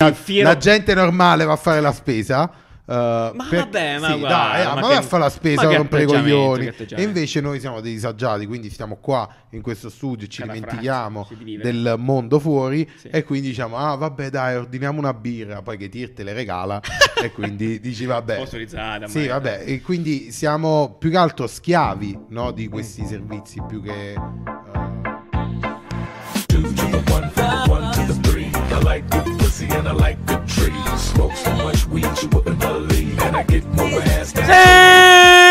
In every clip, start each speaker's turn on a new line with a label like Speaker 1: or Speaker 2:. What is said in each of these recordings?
Speaker 1: la,
Speaker 2: fiero-
Speaker 1: la gente normale va a fare la spesa. uh,
Speaker 2: Ma vabbè, ma
Speaker 1: sì,
Speaker 2: guarda,
Speaker 1: dai,
Speaker 2: ma
Speaker 1: ma,
Speaker 2: che-
Speaker 1: vai a fare la spesa a rompere i coglioni. E invece noi siamo dei disagiati, quindi stiamo qua in questo studio, ci
Speaker 2: Cada
Speaker 1: dimentichiamo
Speaker 2: Francia,
Speaker 1: del mondo fuori
Speaker 2: Sì.
Speaker 1: e quindi diciamo, ah vabbè dai, ordiniamo una birra, poi che Tir te le regala e quindi dici vabbè. Sì, vabbè, e quindi siamo più che altro schiavi no, di questi servizi più che... uh,
Speaker 3: two to the one, the one to the three. I like pussy and I like good trees. Smoke so much weed you wouldn't believe, and I get more ass than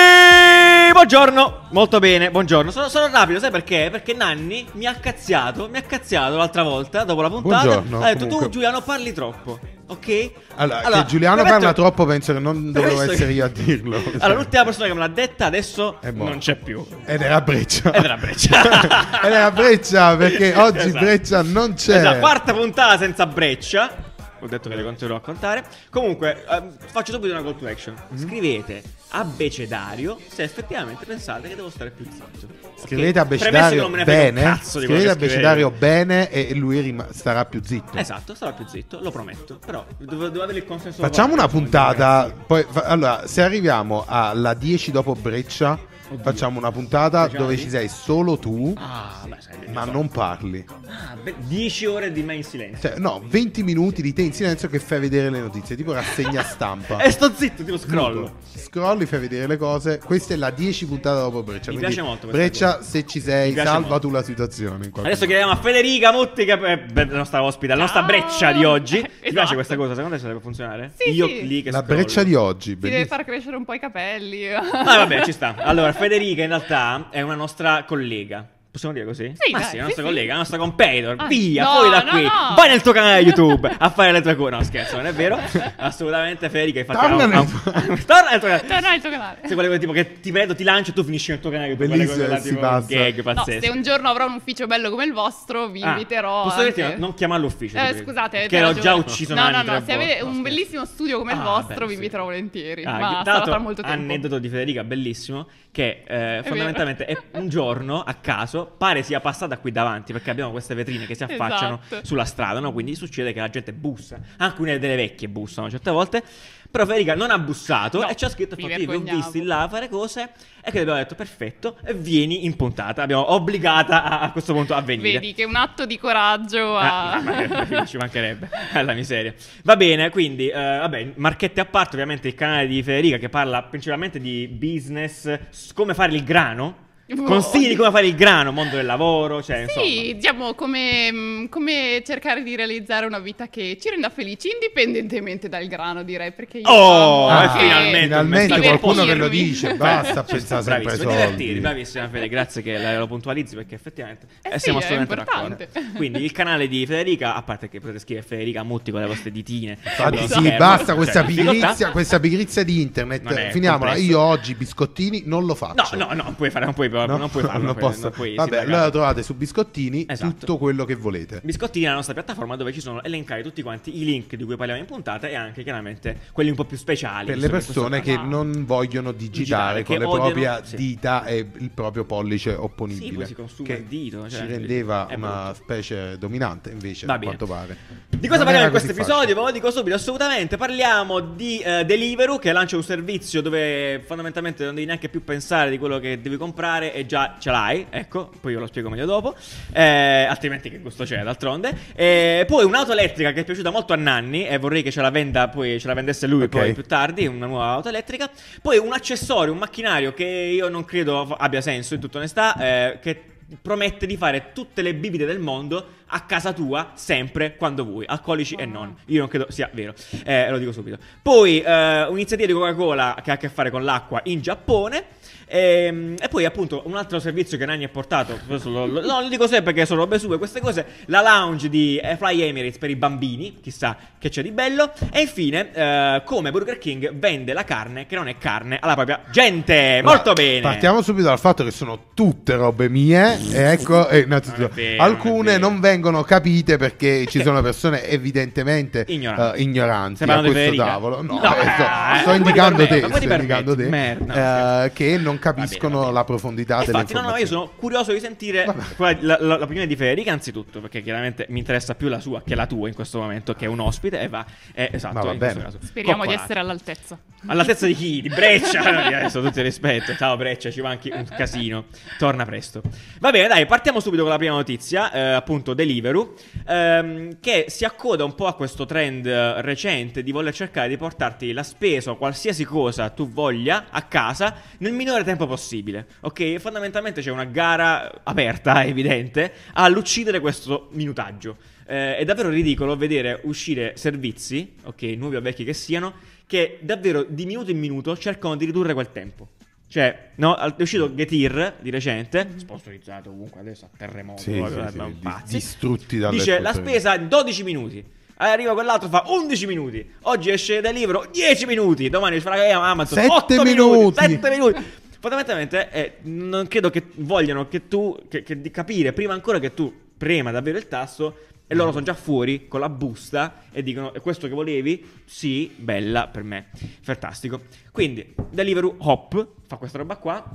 Speaker 2: buongiorno, molto bene, buongiorno. Sono, sono rapido, sai perché? Perché Nanni mi ha cazziato, mi ha cazziato l'altra volta, dopo la puntata.
Speaker 1: Buongiorno,
Speaker 2: ha detto
Speaker 1: comunque.
Speaker 2: tu Giuliano parli troppo, ok?
Speaker 1: Allora, che Giuliano
Speaker 2: premetto-
Speaker 1: parla troppo penso che non dovevo essere
Speaker 2: che-
Speaker 1: io a dirlo.
Speaker 2: Allora, l'ultima persona che me l'ha detta adesso non c'è più.
Speaker 1: Ed era Breccia.
Speaker 2: Ed era Breccia.
Speaker 1: Ed era Breccia perché oggi
Speaker 2: Esatto.
Speaker 1: Breccia non c'è.
Speaker 2: Esatto, quarta puntata senza breccia. Ho detto che le continuerò a contare. Comunque, ehm, faccio subito una call to action.
Speaker 1: Mhm.
Speaker 2: Scrivete abecedario se effettivamente pensate che devo stare più zitto.
Speaker 1: Scrivete
Speaker 2: che
Speaker 1: abecedario bene. Scrivete abecedario bene e lui rima- starà più zitto.
Speaker 2: Esatto, starò più zitto, lo prometto. Però devo, devo avere il consenso.
Speaker 1: Facciamo una puntata. Poi, fa- allora, se arriviamo alla 10 dopo Breccia, facciamo una puntata
Speaker 2: Facciamo
Speaker 1: dove
Speaker 2: di-
Speaker 1: ci sei solo tu,
Speaker 2: Ah, beh, sai,
Speaker 1: ma
Speaker 2: so.
Speaker 1: non parli.
Speaker 2: Ah, beh, 10 ore di me in silenzio.
Speaker 1: Cioè, no, 20 minuti di te in silenzio che fai vedere le notizie, tipo rassegna stampa.
Speaker 2: E sto zitto, tipo scrollo.
Speaker 1: Scrolli, fai vedere le cose. Questa è la 10 puntata dopo Breccia.
Speaker 2: Mi piace molto questa
Speaker 1: Breccia,
Speaker 2: cosa.
Speaker 1: se ci sei, salva
Speaker 2: molto.
Speaker 1: tu la situazione.
Speaker 2: Adesso
Speaker 1: modo.
Speaker 2: chiediamo a Federica Mutti, che è beh, la nostra ospite, la nostra
Speaker 4: Ciao.
Speaker 2: breccia di oggi. Ti piace
Speaker 4: Esatto.
Speaker 2: questa cosa? Secondo te se deve funzionare?
Speaker 4: Sì,
Speaker 2: Io
Speaker 4: sì.
Speaker 2: lì che
Speaker 1: La
Speaker 2: scrollo.
Speaker 1: Breccia di oggi.
Speaker 4: Si deve far crescere un po' i capelli.
Speaker 2: Ah, vabbè, ci sta. Allora, Federica in realtà è una nostra collega. Possiamo dire così?
Speaker 4: Sì,
Speaker 2: Ma
Speaker 4: dai,
Speaker 2: sì, la nostra
Speaker 4: sì.
Speaker 2: collega, la nostra competitor.
Speaker 4: Ah,
Speaker 2: Via,
Speaker 4: no,
Speaker 2: fuori da
Speaker 4: no,
Speaker 2: qui.
Speaker 4: no.
Speaker 2: Vai nel tuo canale YouTube a fare le tue cose. No, scherzo, non è vero. Assolutamente, Federica. Infatti,
Speaker 1: Torna nel
Speaker 2: un- Torna nel tuo canale.
Speaker 4: Torna al tuo canale.
Speaker 2: Se quelle cose tipo che ti vedo, ti lancio e tu finisci nel tuo canale.
Speaker 1: Bellissimo
Speaker 2: cose là,
Speaker 1: che si
Speaker 2: tipo
Speaker 1: passa.
Speaker 2: gag
Speaker 4: No,
Speaker 2: pazzesco.
Speaker 4: se un giorno avrò un ufficio bello come il vostro, vi
Speaker 2: Ah,
Speaker 4: inviterò.
Speaker 2: Posso dirti,
Speaker 4: anche-
Speaker 2: no, non chiamarlo ufficio.
Speaker 4: Eh, scusate,
Speaker 2: Che l'ho già ucciso
Speaker 4: No, no, no. Se avete un bellissimo studio come il
Speaker 2: Ah,
Speaker 4: vostro, vi inviterò volentieri.
Speaker 2: Ah,
Speaker 4: ma sarà
Speaker 2: l'altro,
Speaker 4: tra molto tempo.
Speaker 2: Aneddoto di Federica bellissimo. Che eh, fondamentalmente è un giorno a caso pare sia passata qui davanti perché abbiamo queste vetrine che si affacciano
Speaker 4: Esatto.
Speaker 2: sulla strada. No? Quindi succede che la gente bussa. Alcune delle vecchie bussano certe volte. Però Federica non ha bussato
Speaker 4: No,
Speaker 2: e ci ha scritto: "Io Vi ho
Speaker 4: vergognavo."
Speaker 2: visti là fare cose. E che abbiamo detto: perfetto, vieni in puntata. Abbiamo obbligata a, a questo punto a venire.
Speaker 4: Vedi che è un atto di coraggio
Speaker 2: Ah,
Speaker 4: a...
Speaker 2: ma- ci mancherebbe alla miseria. Va bene, quindi, eh, vabbè, marchette a parte, ovviamente il canale di Federica che parla principalmente di business, come fare il grano. Consigli di come fare il grano, mondo del lavoro, cioè,
Speaker 4: Sì,
Speaker 2: insomma.
Speaker 4: diciamo come, mh, come cercare di realizzare una vita che ci renda felici indipendentemente dal grano, direi, perché io
Speaker 2: Oh,
Speaker 4: anche-
Speaker 2: finalmente,
Speaker 1: finalmente qualcuno che lo dice. Basta pensare sempre ai soldi.
Speaker 2: bravissima Fede, grazie che lo puntualizzi perché effettivamente
Speaker 4: Eh
Speaker 2: eh,
Speaker 4: sì,
Speaker 2: siamo
Speaker 4: è
Speaker 2: assolutamente
Speaker 4: importante.
Speaker 2: d'accordo. Quindi il canale di Federica, a parte che potete scrivere Federica Mutti con le vostre ditine.
Speaker 1: Infatti, sì,
Speaker 2: schermo,
Speaker 1: basta
Speaker 2: cioè,
Speaker 1: questa
Speaker 2: difficoltà.
Speaker 1: pigrizia, questa pigrizia di internet. Finiamola.
Speaker 2: complesso.
Speaker 1: Io oggi biscottini non lo faccio.
Speaker 2: No, no, no, non puoi fare, non puoi,
Speaker 1: No?
Speaker 2: non puoi farlo.
Speaker 1: non
Speaker 2: puoi-
Speaker 1: posso.
Speaker 2: non puoi
Speaker 1: Vabbè, allora trovate su Biscottini
Speaker 2: Esatto.
Speaker 1: tutto quello che volete.
Speaker 2: Biscottini è la nostra piattaforma dove ci sono elencati tutti quanti i link di cui parliamo in puntata e anche chiaramente quelli un po' più speciali.
Speaker 1: Per le
Speaker 2: che
Speaker 1: persone che non vogliono digitare
Speaker 2: Digitare,
Speaker 1: con le proprie
Speaker 2: sì.
Speaker 1: dita e il proprio pollice
Speaker 2: Sì,
Speaker 1: opponibile.
Speaker 2: poi si consuma
Speaker 1: che
Speaker 2: il dito, cioè,
Speaker 1: ci rendeva una
Speaker 2: brutto.
Speaker 1: specie dominante, invece, a quanto pare.
Speaker 2: Di cosa
Speaker 1: Non
Speaker 2: parliamo in questo episodio? Ve lo dico subito, assolutamente. Parliamo di eh, Deliveroo che lancia un servizio dove fondamentalmente non devi neanche più pensare di quello che devi comprare e già ce l'hai. Ecco, poi io lo spiego meglio dopo. Eh, altrimenti che gusto c'è d'altronde. Eh, poi un'auto elettrica che è piaciuta molto a Nanni e vorrei che ce la venda poi ce la vendesse lui
Speaker 1: Ok.
Speaker 2: poi più tardi, una nuova auto elettrica. Poi un accessorio, un macchinario che io non credo abbia senso in tutta onestà, eh, che promette di fare tutte le bibite del mondo a casa tua sempre quando vuoi, alcolici e non. Io non credo sia vero, eh, lo dico subito. Poi eh, un'iniziativa di Coca-Cola che ha a che fare con l'acqua in Giappone. Ehm, E, poi appunto un altro servizio che Nani ha portato, lo, lo- no, lo dico sempre perché sono robe sue queste cose, la lounge di eh, Fly Emirates per i bambini, chissà che c'è di bello. E infine eh, come Burger King vende la carne che non è carne alla propria gente. Molto bene.
Speaker 1: Partiamo subito dal fatto che sono tutte robe mie. E ecco, e innanzitutto,
Speaker 2: Non vero, non
Speaker 1: alcune
Speaker 2: vero.
Speaker 1: non vengono capite perché ci sono persone evidentemente
Speaker 2: Ignoranti.
Speaker 1: eh, ignoranti
Speaker 2: Stai
Speaker 1: a
Speaker 2: parlando di
Speaker 1: questo tavolo. No,
Speaker 2: No,
Speaker 1: eh, sto,
Speaker 2: eh,
Speaker 1: sto
Speaker 2: ma
Speaker 1: indicando te, sto indicando te?
Speaker 2: Merda,
Speaker 1: eh,
Speaker 2: scherzo.
Speaker 1: Non
Speaker 2: Va bene,
Speaker 1: capiscono
Speaker 2: va bene.
Speaker 1: la profondità delle
Speaker 2: infatti, no, no, io sono curioso di sentire
Speaker 1: Vabbè.
Speaker 2: è la- la- l'opinione di Federica, anzitutto, perché chiaramente mi interessa più la sua che la tua in questo momento, che è un ospite. E va, eh, esatto,
Speaker 1: va.
Speaker 4: Speriamo di
Speaker 2: Coccolata.
Speaker 4: essere all'altezza.
Speaker 2: All'altezza di chi? Di Breccia? Adesso tutto il rispetto. Ciao Breccia, ci manchi un casino. Torna presto. Va bene, dai, partiamo subito con la prima notizia, eh, appunto Deliveroo, ehm, che si accoda un po' a questo trend recente di voler cercare di portarti la spesa o qualsiasi cosa tu voglia a casa nel minore tempo possibile. Ok? Fondamentalmente c'è una gara aperta, evidente, all'uccidere questo minutaggio. Eh, è davvero ridicolo vedere uscire servizi, ok, nuovi o vecchi che siano, che davvero di minuto in minuto cercano di ridurre quel tempo. Cioè, no, è uscito Getir di recente, sponsorizzato ovunque adesso a terremoto,
Speaker 1: Sì,
Speaker 2: proprio,
Speaker 1: sì,
Speaker 2: eh,
Speaker 1: sì,
Speaker 2: pazzi.
Speaker 1: distrutti dalle
Speaker 2: Dice la spesa in 12 minuti. Arriva quell'altro fa 11 minuti. Oggi esce da libro 10 minuti. Domani farà Amazon
Speaker 1: Sette
Speaker 2: 8
Speaker 1: minuti.
Speaker 2: minuti. 7 minuti. Fondamentalmente eh, non credo che vogliano che tu che, che di capire prima ancora che tu prema davvero il tasto e loro sono già fuori con la busta e dicono è questo che volevi? Sì, bella per me. Fantastico. Quindi Deliveroo Hop fa questa roba qua.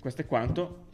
Speaker 2: Questo è quanto?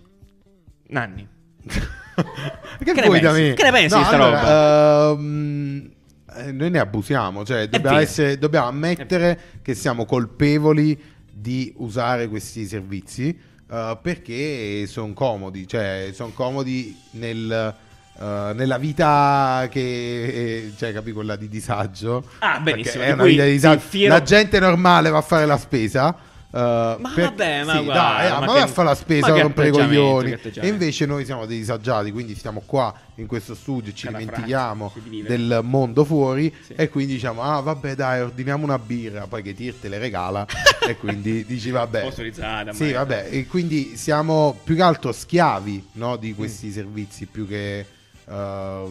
Speaker 2: Nanni.
Speaker 1: Che,
Speaker 2: Che ne
Speaker 1: da
Speaker 2: pensi?
Speaker 1: me?
Speaker 2: Che ne pensi
Speaker 1: No,
Speaker 2: di sta
Speaker 1: allora, ehm, eh, noi ne abusiamo, cioè dobbiamo, essere- dobbiamo ammettere che siamo colpevoli di usare questi servizi eh, perché sono comodi, cioè sono comodi nel, eh, nella vita che, cioè capi, quella di disagio.
Speaker 2: Ah, benissimo,
Speaker 1: È una vita di disagio.
Speaker 2: fiero-
Speaker 1: La gente normale va a fare la spesa. Eh,
Speaker 2: Ma vabbè, ma
Speaker 1: sì,
Speaker 2: guarda,
Speaker 1: dai,
Speaker 2: ma
Speaker 1: ma
Speaker 2: che-
Speaker 1: a fare la spesa a rompere i coglioni. E invece noi siamo dei disagiati, quindi stiamo qua in questo studio, ci dimentichiamo del mondo fuori
Speaker 2: Sì.
Speaker 1: e quindi diciamo ah vabbè dai ordiniamo una birra, poi che Tir te le regala e quindi dici vabbè.
Speaker 2: Sponsorizzata,
Speaker 1: Sì, vabbè, e quindi siamo più che altro schiavi no, di
Speaker 2: Mm.
Speaker 1: questi servizi più che eh,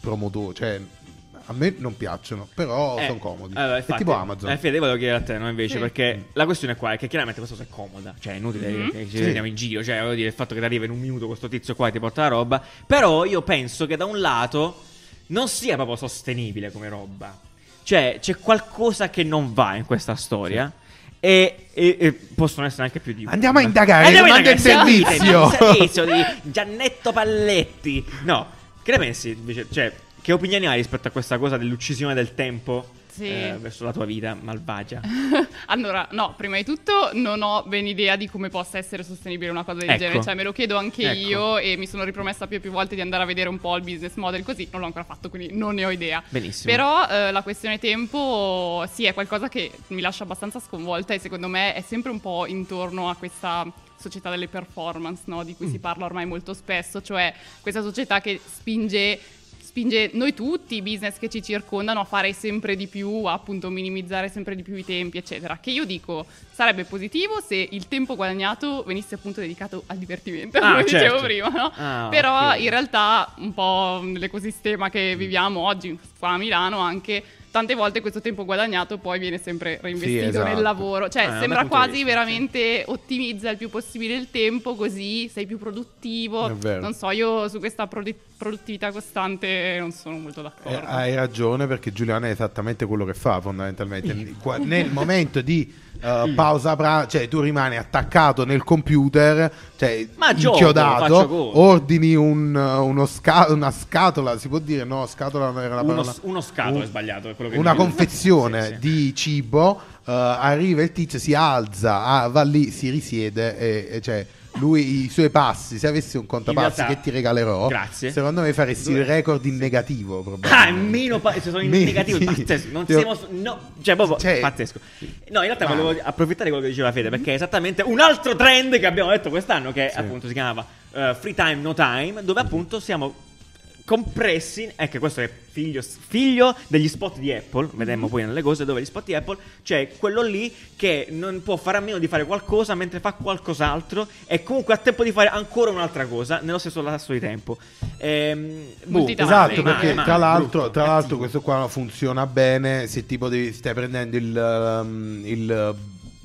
Speaker 1: promotori, cioè a me non piacciono, però
Speaker 2: Eh,
Speaker 1: sono comodi.
Speaker 2: allora,
Speaker 1: è
Speaker 2: infatti,
Speaker 1: tipo Amazon.
Speaker 2: Eh, Fede, volevo chiedere a te, no, invece,
Speaker 4: Sì.
Speaker 2: perché la questione qua è che chiaramente questa cosa è comoda. Cioè, è inutile
Speaker 4: Mhm.
Speaker 2: che ci
Speaker 1: Sì.
Speaker 2: vediamo in giro. Cioè, voglio dire, il fatto che ti arriva in un minuto questo tizio qua e ti porta la roba. Però io penso che da un lato non sia proprio sostenibile come roba. Cioè, c'è qualcosa che non va in questa storia. E, e- e possono essere anche più di una.
Speaker 1: Andiamo a indagare,
Speaker 2: Andiamo a
Speaker 1: domanda in
Speaker 2: indagare, sì,
Speaker 1: servizio.
Speaker 2: il servizio di Giannetto Palletti. No, che ne pensi? Cioè, che opinioni hai rispetto a questa cosa dell'uccisione del tempo
Speaker 4: Sì.
Speaker 2: eh, verso la tua vita malvagia?
Speaker 4: Allora, no, prima di tutto non ho ben idea di come possa essere sostenibile una cosa del
Speaker 2: Ecco.
Speaker 4: genere, cioè me lo chiedo anche
Speaker 2: Ecco.
Speaker 4: io e mi sono ripromessa più e più volte di andare a vedere un po' il business model così, non l'ho ancora fatto, quindi non ne ho idea.
Speaker 2: Benissimo.
Speaker 4: Però eh, la questione tempo sì, è qualcosa che mi lascia abbastanza sconvolta e secondo me è sempre un po' intorno a questa società delle performance, no? di cui
Speaker 2: Mm.
Speaker 4: si parla ormai molto spesso, cioè questa società che spinge spinge noi tutti, i business che ci circondano, a fare sempre di più, a appunto minimizzare sempre di più i tempi, eccetera. Che io dico sarebbe positivo se il tempo guadagnato venisse appunto dedicato al divertimento,
Speaker 2: Ah,
Speaker 4: come
Speaker 2: certo.
Speaker 4: dicevo prima, no?
Speaker 2: Ah,
Speaker 4: Però
Speaker 2: ok.
Speaker 4: in realtà un po' l'ecosistema che viviamo oggi, qua a Milano anche, tante volte questo tempo guadagnato poi viene sempre reinvestito
Speaker 1: esatto.
Speaker 4: nel lavoro. Cioè,
Speaker 2: bel
Speaker 4: sembra quasi veramente ottimizza il più possibile il tempo, così sei più produttivo. Non so, io su questa produ- produttività costante non sono molto
Speaker 1: Eh,
Speaker 4: d'accordo.
Speaker 1: hai ragione perché Giuliano è esattamente quello che fa fondamentalmente. Nel momento di eh, pausa pranzo, cioè tu rimani attaccato nel computer, cioè
Speaker 2: Ma gioco,
Speaker 1: inchiodato, ordini un, uno sca- una scatola, si può dire no, scatola non era la
Speaker 2: Uno,
Speaker 1: parola.
Speaker 2: uno scatolo
Speaker 1: Un-
Speaker 2: è sbagliato. È quello che
Speaker 1: una confezione
Speaker 2: Sì, sì.
Speaker 1: di cibo, eh, arriva il tizio, si alza, ah, va lì, si risiede e, e cioè lui i suoi passi, se avessi un contapassi
Speaker 2: realtà-
Speaker 1: che ti regalerò,
Speaker 2: Grazie.
Speaker 1: secondo me faresti il record in negativo
Speaker 2: Ah, meno pa- se sono in
Speaker 1: Me-
Speaker 2: negativo,
Speaker 1: sì.
Speaker 2: pazzesco. Non
Speaker 1: Io-
Speaker 2: siamo, no, cioè, proprio
Speaker 1: Cioè-
Speaker 2: pazzesco. No, in realtà
Speaker 1: Ma-
Speaker 2: volevo approfittare di quello che diceva Fede, perché è esattamente un altro trend che abbiamo detto quest'anno, che
Speaker 1: Sì.
Speaker 2: appunto si chiamava eh, Free Time No Time, dove appunto siamo compressi, ecco questo è figlio, figlio degli spot di Apple, vedremo poi nelle cose dove gli spot di Apple, c'è quello lì che non può fare a meno di fare qualcosa mentre fa qualcos'altro e comunque ha tempo di fare ancora un'altra cosa nello stesso lasso di tempo. Ehm, boh,
Speaker 4: Multitasking.
Speaker 1: Esatto,
Speaker 2: male,
Speaker 1: perché
Speaker 2: male,
Speaker 1: tra l'altro,
Speaker 2: brutto,
Speaker 1: tra l'altro
Speaker 2: cattivo.
Speaker 1: questo qua funziona bene se tipo devi, stai prendendo il, um, il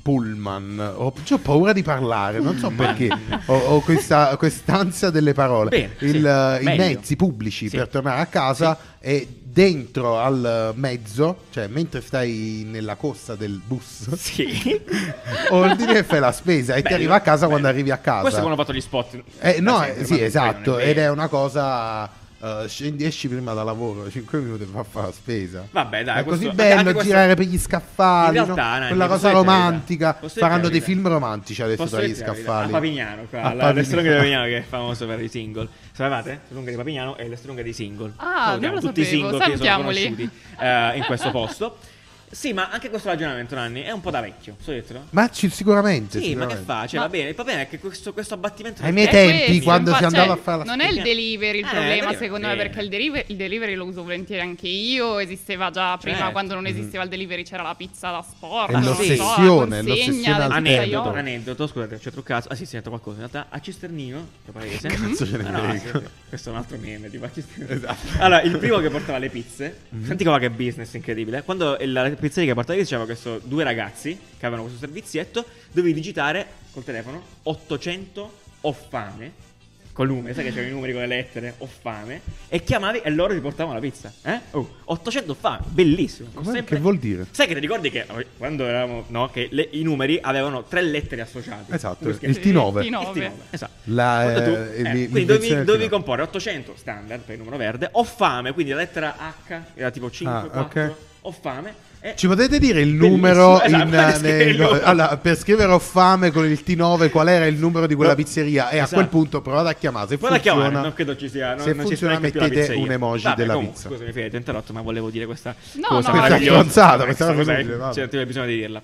Speaker 1: pullman. Ho, ho paura di parlare, non so perché. Ho, ho questa quest'ansia delle parole.
Speaker 2: Bene,
Speaker 1: Il,
Speaker 2: sì,
Speaker 1: I mezzi pubblici
Speaker 2: Sì.
Speaker 1: per tornare a casa e dentro al mezzo, cioè mentre stai nella costa del bus,
Speaker 2: Sì.
Speaker 1: ordini e fai la spesa e ti
Speaker 2: Bello,
Speaker 1: arriva a casa quando
Speaker 2: bello.
Speaker 1: arrivi a casa.
Speaker 2: Questo è come hanno fatto gli spot.
Speaker 1: Eh, no, eh, sì, esatto, ed è una cosa... eh, scendi, esci prima da lavoro, 5 minuti per fare la spesa.
Speaker 2: Vabbè, dai,
Speaker 1: è così
Speaker 2: questo-
Speaker 1: bello
Speaker 2: anche questo-
Speaker 1: girare per gli scaffali,
Speaker 2: In
Speaker 1: no?
Speaker 2: realtà, Nanni,
Speaker 1: quella cosa romantica. Faranno dei film romantici adesso
Speaker 2: Posso
Speaker 1: tra gli
Speaker 2: dirti la verità?
Speaker 1: scaffali.
Speaker 2: A Papignano, qua,
Speaker 1: A
Speaker 2: la
Speaker 1: Papignano.
Speaker 2: Di Papignano che è famoso per i single. Sapevate? L'estrunga di Papignano e l'estrunga di single.
Speaker 4: Ah,
Speaker 2: Salutiamo
Speaker 4: non lo
Speaker 2: tutti i
Speaker 4: sapevo,
Speaker 2: single che sono
Speaker 4: salutiamoli.
Speaker 2: conosciuti eh, in questo posto. Sì, ma anche questo ragionamento, Nanni, è un po' da vecchio. So dirtelo?
Speaker 1: Ma ci- sicuramente.
Speaker 2: Sì, ma che
Speaker 1: sicuramente.
Speaker 2: fa? Cioè,
Speaker 4: Ma-
Speaker 2: va bene. Il problema è che questo, questo abbattimento
Speaker 1: Ai miei tempi,
Speaker 4: questo,
Speaker 1: quando si andava
Speaker 4: cioè,
Speaker 1: a fare la
Speaker 4: Non è il delivery il
Speaker 2: Eh,
Speaker 4: problema,
Speaker 2: delivery,
Speaker 4: secondo me,
Speaker 2: sì.
Speaker 4: perché il delivery, il delivery lo uso volentieri anche io. Esisteva già prima,
Speaker 2: Certo.
Speaker 4: quando non esisteva il delivery, c'era la pizza da sport.
Speaker 1: È
Speaker 4: non so,
Speaker 1: l'ossessione, l'ossessione al.
Speaker 2: Aneddoto, aneddoto, scusate, c'è truccato. Ah sì, si è detto qualcosa. In realtà a Cisternino, che paese.
Speaker 1: Cazzo ce ne
Speaker 2: Ah, no, sì, questo è un altro meme, tipo a Cisternino.
Speaker 1: Esatto.
Speaker 2: Allora, il primo che portava le pizze,
Speaker 1: Mhm.
Speaker 2: senti qua che business incredibile. Quando la pizzeria che portava c'erano questo due ragazzi che avevano questo servizietto, dovevi digitare col telefono 800 ho fame. Col numero, sai che c'erano i numeri con le lettere, ho fame. E chiamavi e loro ti portavano la pizza. Eh? Oh, 800 ho fame, bellissimo. Sempre-
Speaker 1: Che vuol dire?
Speaker 2: Sai che ti ricordi che eh, quando eravamo, no, che le- i numeri avevano tre lettere associate.
Speaker 1: Esatto, il T9.
Speaker 4: Il T9.
Speaker 2: Il T9, esatto.
Speaker 1: La,
Speaker 2: Quando tu-
Speaker 1: eh,
Speaker 2: eh, quindi dovevi, dovevi
Speaker 1: T9.
Speaker 2: comporre 800 standard per il numero verde. Ho fame, quindi la lettera H era tipo 5,
Speaker 1: Ah,
Speaker 2: 4.
Speaker 1: ok.
Speaker 2: Ho fame. E
Speaker 1: Ci potete dire il numero
Speaker 2: esatto,
Speaker 1: in,
Speaker 2: per
Speaker 1: eh,
Speaker 2: scrivere
Speaker 1: nel-
Speaker 2: il numero.
Speaker 1: allora, per scrivere ho fame con il T9 qual era il numero di quella
Speaker 2: No,
Speaker 1: pizzeria e a
Speaker 2: esatto.
Speaker 1: quel punto provate a chiamare se
Speaker 2: la
Speaker 1: funziona
Speaker 2: chiamare, non credo ci sia. Non,
Speaker 1: se
Speaker 2: non ci
Speaker 1: funziona mettete un emoji
Speaker 2: Vabbè,
Speaker 1: della
Speaker 2: comunque,
Speaker 1: pizza.
Speaker 2: Scusami, Fede, ti ho interrotto, ma volevo dire questa
Speaker 4: No,
Speaker 2: cosa
Speaker 4: no,
Speaker 1: Questa
Speaker 2: meravigliosa.
Speaker 1: stronzata, questa
Speaker 2: Questa
Speaker 1: cosa
Speaker 2: cosa
Speaker 1: inutile, vabbè.
Speaker 2: C'era bisogno di dirla.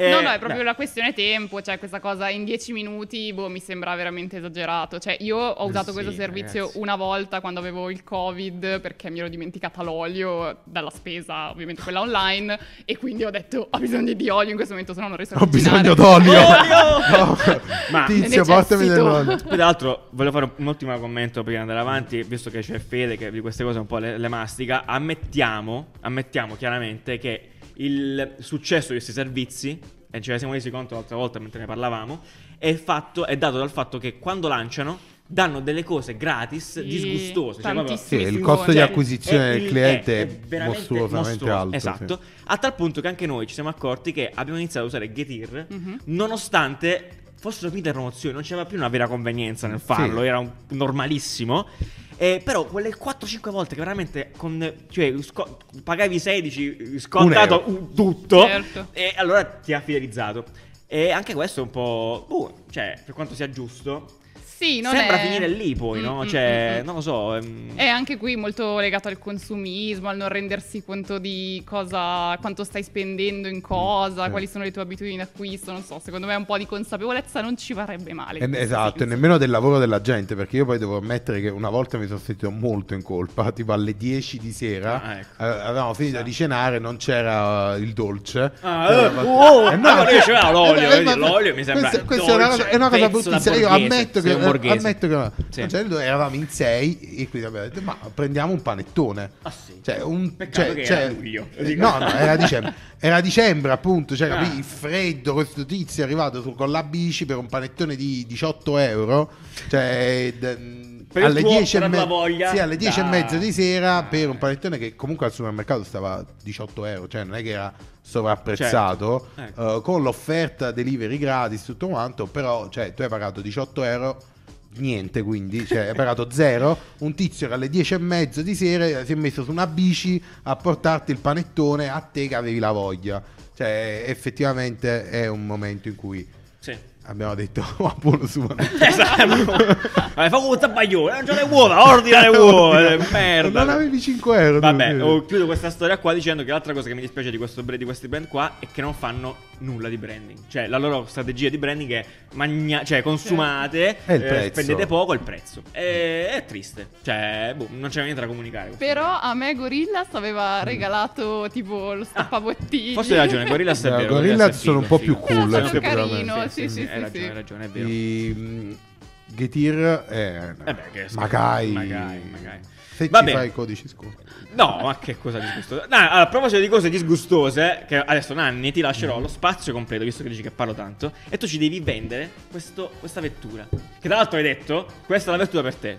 Speaker 2: Eh,
Speaker 4: No, no, è proprio
Speaker 2: beh.
Speaker 4: la questione tempo, cioè questa cosa in 10 minuti, boh, mi sembra veramente esagerato. Cioè, io ho usato
Speaker 2: sì,
Speaker 4: questo servizio
Speaker 2: ragazzi.
Speaker 4: una volta quando avevo il Covid perché mi ero dimenticata l'olio dalla spesa, ovviamente quella online, e quindi ho detto ho bisogno di olio in questo momento, se no non riesco a
Speaker 1: ho
Speaker 4: cucinare.
Speaker 1: bisogno d'olio
Speaker 2: Olio!
Speaker 1: No.
Speaker 2: Ma-
Speaker 1: tizio portami dell'olio
Speaker 2: Poi, tra l'altro, voglio fare un ultimo commento prima di andare avanti, visto che c'è Fede che di queste cose un po' le, le mastica. Ammettiamo, ammettiamo chiaramente che il successo di questi servizi, e ce ne siamo resi conto l'altra volta mentre ne parlavamo, è, fatto, è dato dal fatto che quando lanciano danno delle cose gratis
Speaker 4: Sì,
Speaker 2: disgustose. Cioè, proprio-
Speaker 1: sì, il costo di
Speaker 4: Cioè,
Speaker 1: acquisizione
Speaker 2: è
Speaker 1: del cliente
Speaker 2: è-
Speaker 1: è, mostruosamente
Speaker 2: mostruoso.
Speaker 1: alto
Speaker 2: Esatto.
Speaker 1: sì.
Speaker 2: A tal punto che anche noi ci siamo accorti che abbiamo iniziato a usare Getir
Speaker 4: Mhm.
Speaker 2: nonostante fossero finite le promozioni, non c'era più una vera convenienza nel farlo,
Speaker 1: Sì.
Speaker 2: era un- normalissimo. Eh, però quelle 4-5 volte che veramente con, cioè, sco- pagavi 16, scontato
Speaker 1: Un
Speaker 2: un- tutto,
Speaker 4: Certo.
Speaker 2: e allora ti ha fidelizzato. E anche questo è un po'. boh, cioè, per quanto sia giusto,
Speaker 4: Sì, non
Speaker 2: sembra
Speaker 4: è...
Speaker 2: finire lì poi, no?
Speaker 4: Mm, mm,
Speaker 2: cioè,
Speaker 4: mm, mm.
Speaker 2: non lo so. ehm,
Speaker 4: È anche qui molto legato al consumismo, al non rendersi conto di cosa, quanto stai spendendo in cosa,
Speaker 1: sì.
Speaker 4: quali sono le tue abitudini d'acquisto, non so, secondo me un po' di consapevolezza non ci varrebbe male.
Speaker 1: E-
Speaker 4: questo
Speaker 1: esatto, e nemmeno del lavoro della gente, perché io poi devo ammettere che una volta mi sono sentito molto in colpa, tipo alle 10 di sera,
Speaker 2: Ah, ecco.
Speaker 1: eh, avevamo finito
Speaker 2: Sa.
Speaker 1: di cenare, non c'era eh, il dolce.
Speaker 2: Ah,
Speaker 1: Eh,
Speaker 2: eh,
Speaker 1: ma-
Speaker 2: oh,
Speaker 1: eh,
Speaker 2: no, ma io c'era l'olio,
Speaker 1: eh,
Speaker 2: l'olio mi sembra
Speaker 1: Questa, questa è una
Speaker 2: dolce,
Speaker 1: cosa, è una cosa bruttissima. Io ammetto che,
Speaker 2: borghese.
Speaker 1: ammetto che
Speaker 2: Sì.
Speaker 1: non c'era- eravamo in sei e quindi abbiamo detto, ma prendiamo un panettone.
Speaker 2: Ah, sì.
Speaker 1: Cioè, un,
Speaker 2: Peccato
Speaker 1: cioè,
Speaker 2: che
Speaker 1: cioè-
Speaker 2: luglio,
Speaker 1: eh, no, no, era dicembre. Era dicembre, appunto. Cioè,
Speaker 2: Ah.
Speaker 1: il freddo. Questo tizio è arrivato su- con la bici per un panettone di 18 euro. Cioè, d- alle
Speaker 2: tuo-
Speaker 1: 10 e, me-
Speaker 2: voglia?
Speaker 1: sì, alle 10 e mezza di sera per un panettone che comunque al supermercato stava 18 euro. Cioè, non è che era sovrapprezzato.
Speaker 2: Certo. Ecco.
Speaker 1: eh, con l'offerta delivery gratis, tutto quanto. Però, cioè, tu hai pagato 18 euro. Niente, quindi, cioè, hai pagato zero. Un tizio che alle 10 e mezza di sera si è messo su una bici a portarti il panettone a te che avevi la voglia. Cioè, effettivamente è un momento in cui
Speaker 2: Sì.
Speaker 1: Abbiamo detto, ma buono su.
Speaker 2: Esatto. Vabbè, fa un tabaglione, non c'ho le uova, ordina le uova, eh, merda.
Speaker 1: Non avevi 5 euro.
Speaker 2: Vabbè, oh, chiudo questa storia qua dicendo che l'altra cosa che mi dispiace di, questo, di questi brand qua è che non fanno nulla di branding. Cioè, la loro strategia di branding è magna- cioè, consumate,
Speaker 1: È il
Speaker 2: eh,
Speaker 1: prezzo.
Speaker 2: spendete poco, il prezzo. E- è triste. Cioè, boh, non c'è niente da comunicare.
Speaker 4: Però a me Gorillaz aveva regalato tipo lo stappabottiglie.
Speaker 2: Forse hai ragione, Gorillaz è
Speaker 1: No,
Speaker 2: vero.
Speaker 1: Gorillaz sono un po' più
Speaker 2: figo.
Speaker 1: cool,
Speaker 4: sono carino, sì, sì,
Speaker 2: hai
Speaker 4: sì,
Speaker 2: ragione,
Speaker 4: sì.
Speaker 2: hai ragione, è vero.
Speaker 1: I, mm, Getir è
Speaker 2: Eh beh, che
Speaker 1: Magai.
Speaker 2: Magai, Magai.
Speaker 1: Se
Speaker 2: Va
Speaker 1: ci
Speaker 2: bene.
Speaker 1: fai i codici sconto.
Speaker 2: No, ma che cosa disgustosa. No, allora, a proposito di cose disgustose, che adesso Nanni ti lascerò lo spazio completo, visto che dici che parlo tanto, e tu ci devi vendere questo- questa vettura. Che tra l'altro hai detto, questa è la vettura per te.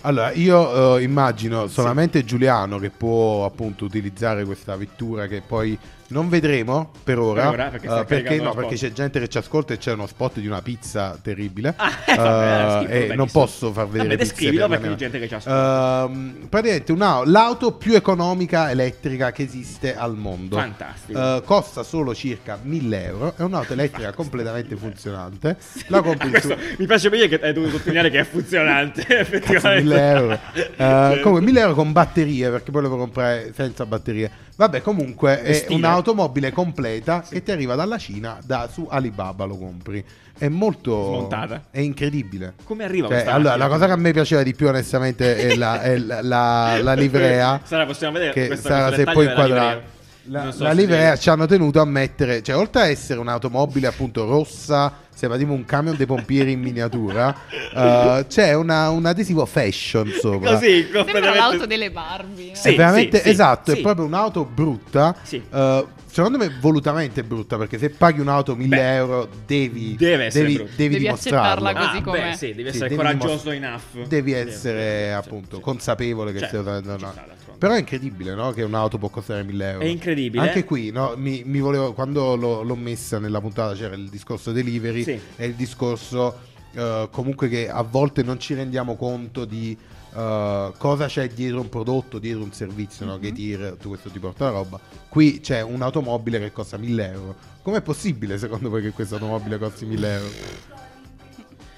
Speaker 1: Allora, io eh, immagino solamente Giuliano che può appunto utilizzare questa vettura che poi non vedremo per ora.
Speaker 2: Per ora, perché
Speaker 1: eh, perché, no, perché c'è gente che ci ascolta e c'è uno spot di una pizza terribile.
Speaker 2: Ah, eh, vabbè,
Speaker 1: Eh,
Speaker 2: schifo,
Speaker 1: e non posso far vedere
Speaker 2: Vabbè, descrivilo perché c'è gente che ci ascolta.
Speaker 1: Ehm, praticamente una- l'auto più economica elettrica che esiste al mondo.
Speaker 2: Fantastico.
Speaker 1: Eh, costa solo circa 1000 euro. È un'auto elettrica completamente funzionante. La compri su
Speaker 2: Questo mi piace bene che hai dovuto sottolineare che è funzionante, effettivamente.
Speaker 1: 1000 euro.
Speaker 2: Cioè,
Speaker 1: comunque 1000 euro con batterie perché poi lo comprare senza batterie. Vabbè, comunque è
Speaker 2: Stile.
Speaker 1: Un'automobile completa che ti arriva dalla Cina, da, su Alibaba lo compri. È molto
Speaker 2: Smontata.
Speaker 1: È incredibile.
Speaker 2: Come arriva
Speaker 1: Cioè,
Speaker 2: questa
Speaker 1: allora, la cosa che a me piaceva di più, onestamente, è la, è la- la- la livrea.
Speaker 2: Sarà, possiamo vedere
Speaker 1: che
Speaker 2: questo
Speaker 1: se
Speaker 2: della
Speaker 1: inquadrare. La,
Speaker 2: so
Speaker 1: la livrea ci hanno tenuto a mettere, cioè, oltre a essere un'automobile appunto rossa, sembra tipo un camion dei pompieri in miniatura, eh, c'è una- un adesivo fashion sopra.
Speaker 2: Così,
Speaker 4: Sembra
Speaker 2: completamente...
Speaker 4: l'auto delle Barbie. no?
Speaker 2: Sì,
Speaker 1: è veramente
Speaker 2: sì,
Speaker 1: esatto,
Speaker 2: sì.
Speaker 1: è proprio un'auto brutta.
Speaker 2: Sì.
Speaker 1: eh, secondo me volutamente brutta perché se paghi un'auto 1000
Speaker 2: Beh,
Speaker 1: euro devi
Speaker 2: deve
Speaker 1: devi,
Speaker 2: brutta.
Speaker 1: devi
Speaker 4: Devi
Speaker 1: dimostrarlo.
Speaker 4: accettarla
Speaker 2: Ah,
Speaker 4: così
Speaker 2: beh,
Speaker 4: com'è.
Speaker 2: sì, devi
Speaker 1: Sì,
Speaker 2: essere
Speaker 1: devi
Speaker 2: coraggioso
Speaker 1: dimostra-
Speaker 2: enough.
Speaker 1: Devi
Speaker 2: Sì,
Speaker 1: essere
Speaker 2: sì,
Speaker 1: appunto
Speaker 2: sì.
Speaker 1: consapevole che
Speaker 2: Certo,
Speaker 1: stai usando una-. Però è incredibile, no? Che un'auto può costare 1000 euro.
Speaker 2: È incredibile.
Speaker 1: Anche qui, no? Mi, mi volevo, quando l'ho, l'ho messa nella puntata c'era il discorso delivery
Speaker 2: Sì.
Speaker 1: e il discorso eh, comunque che a volte non ci rendiamo conto di eh, cosa c'è dietro un prodotto, dietro un servizio, no?
Speaker 2: Mhm.
Speaker 1: Che tira tutto questo ti porta la roba. Qui c'è un'automobile che costa 1000 euro. Com'è possibile secondo voi che questa automobile costi 1000 euro?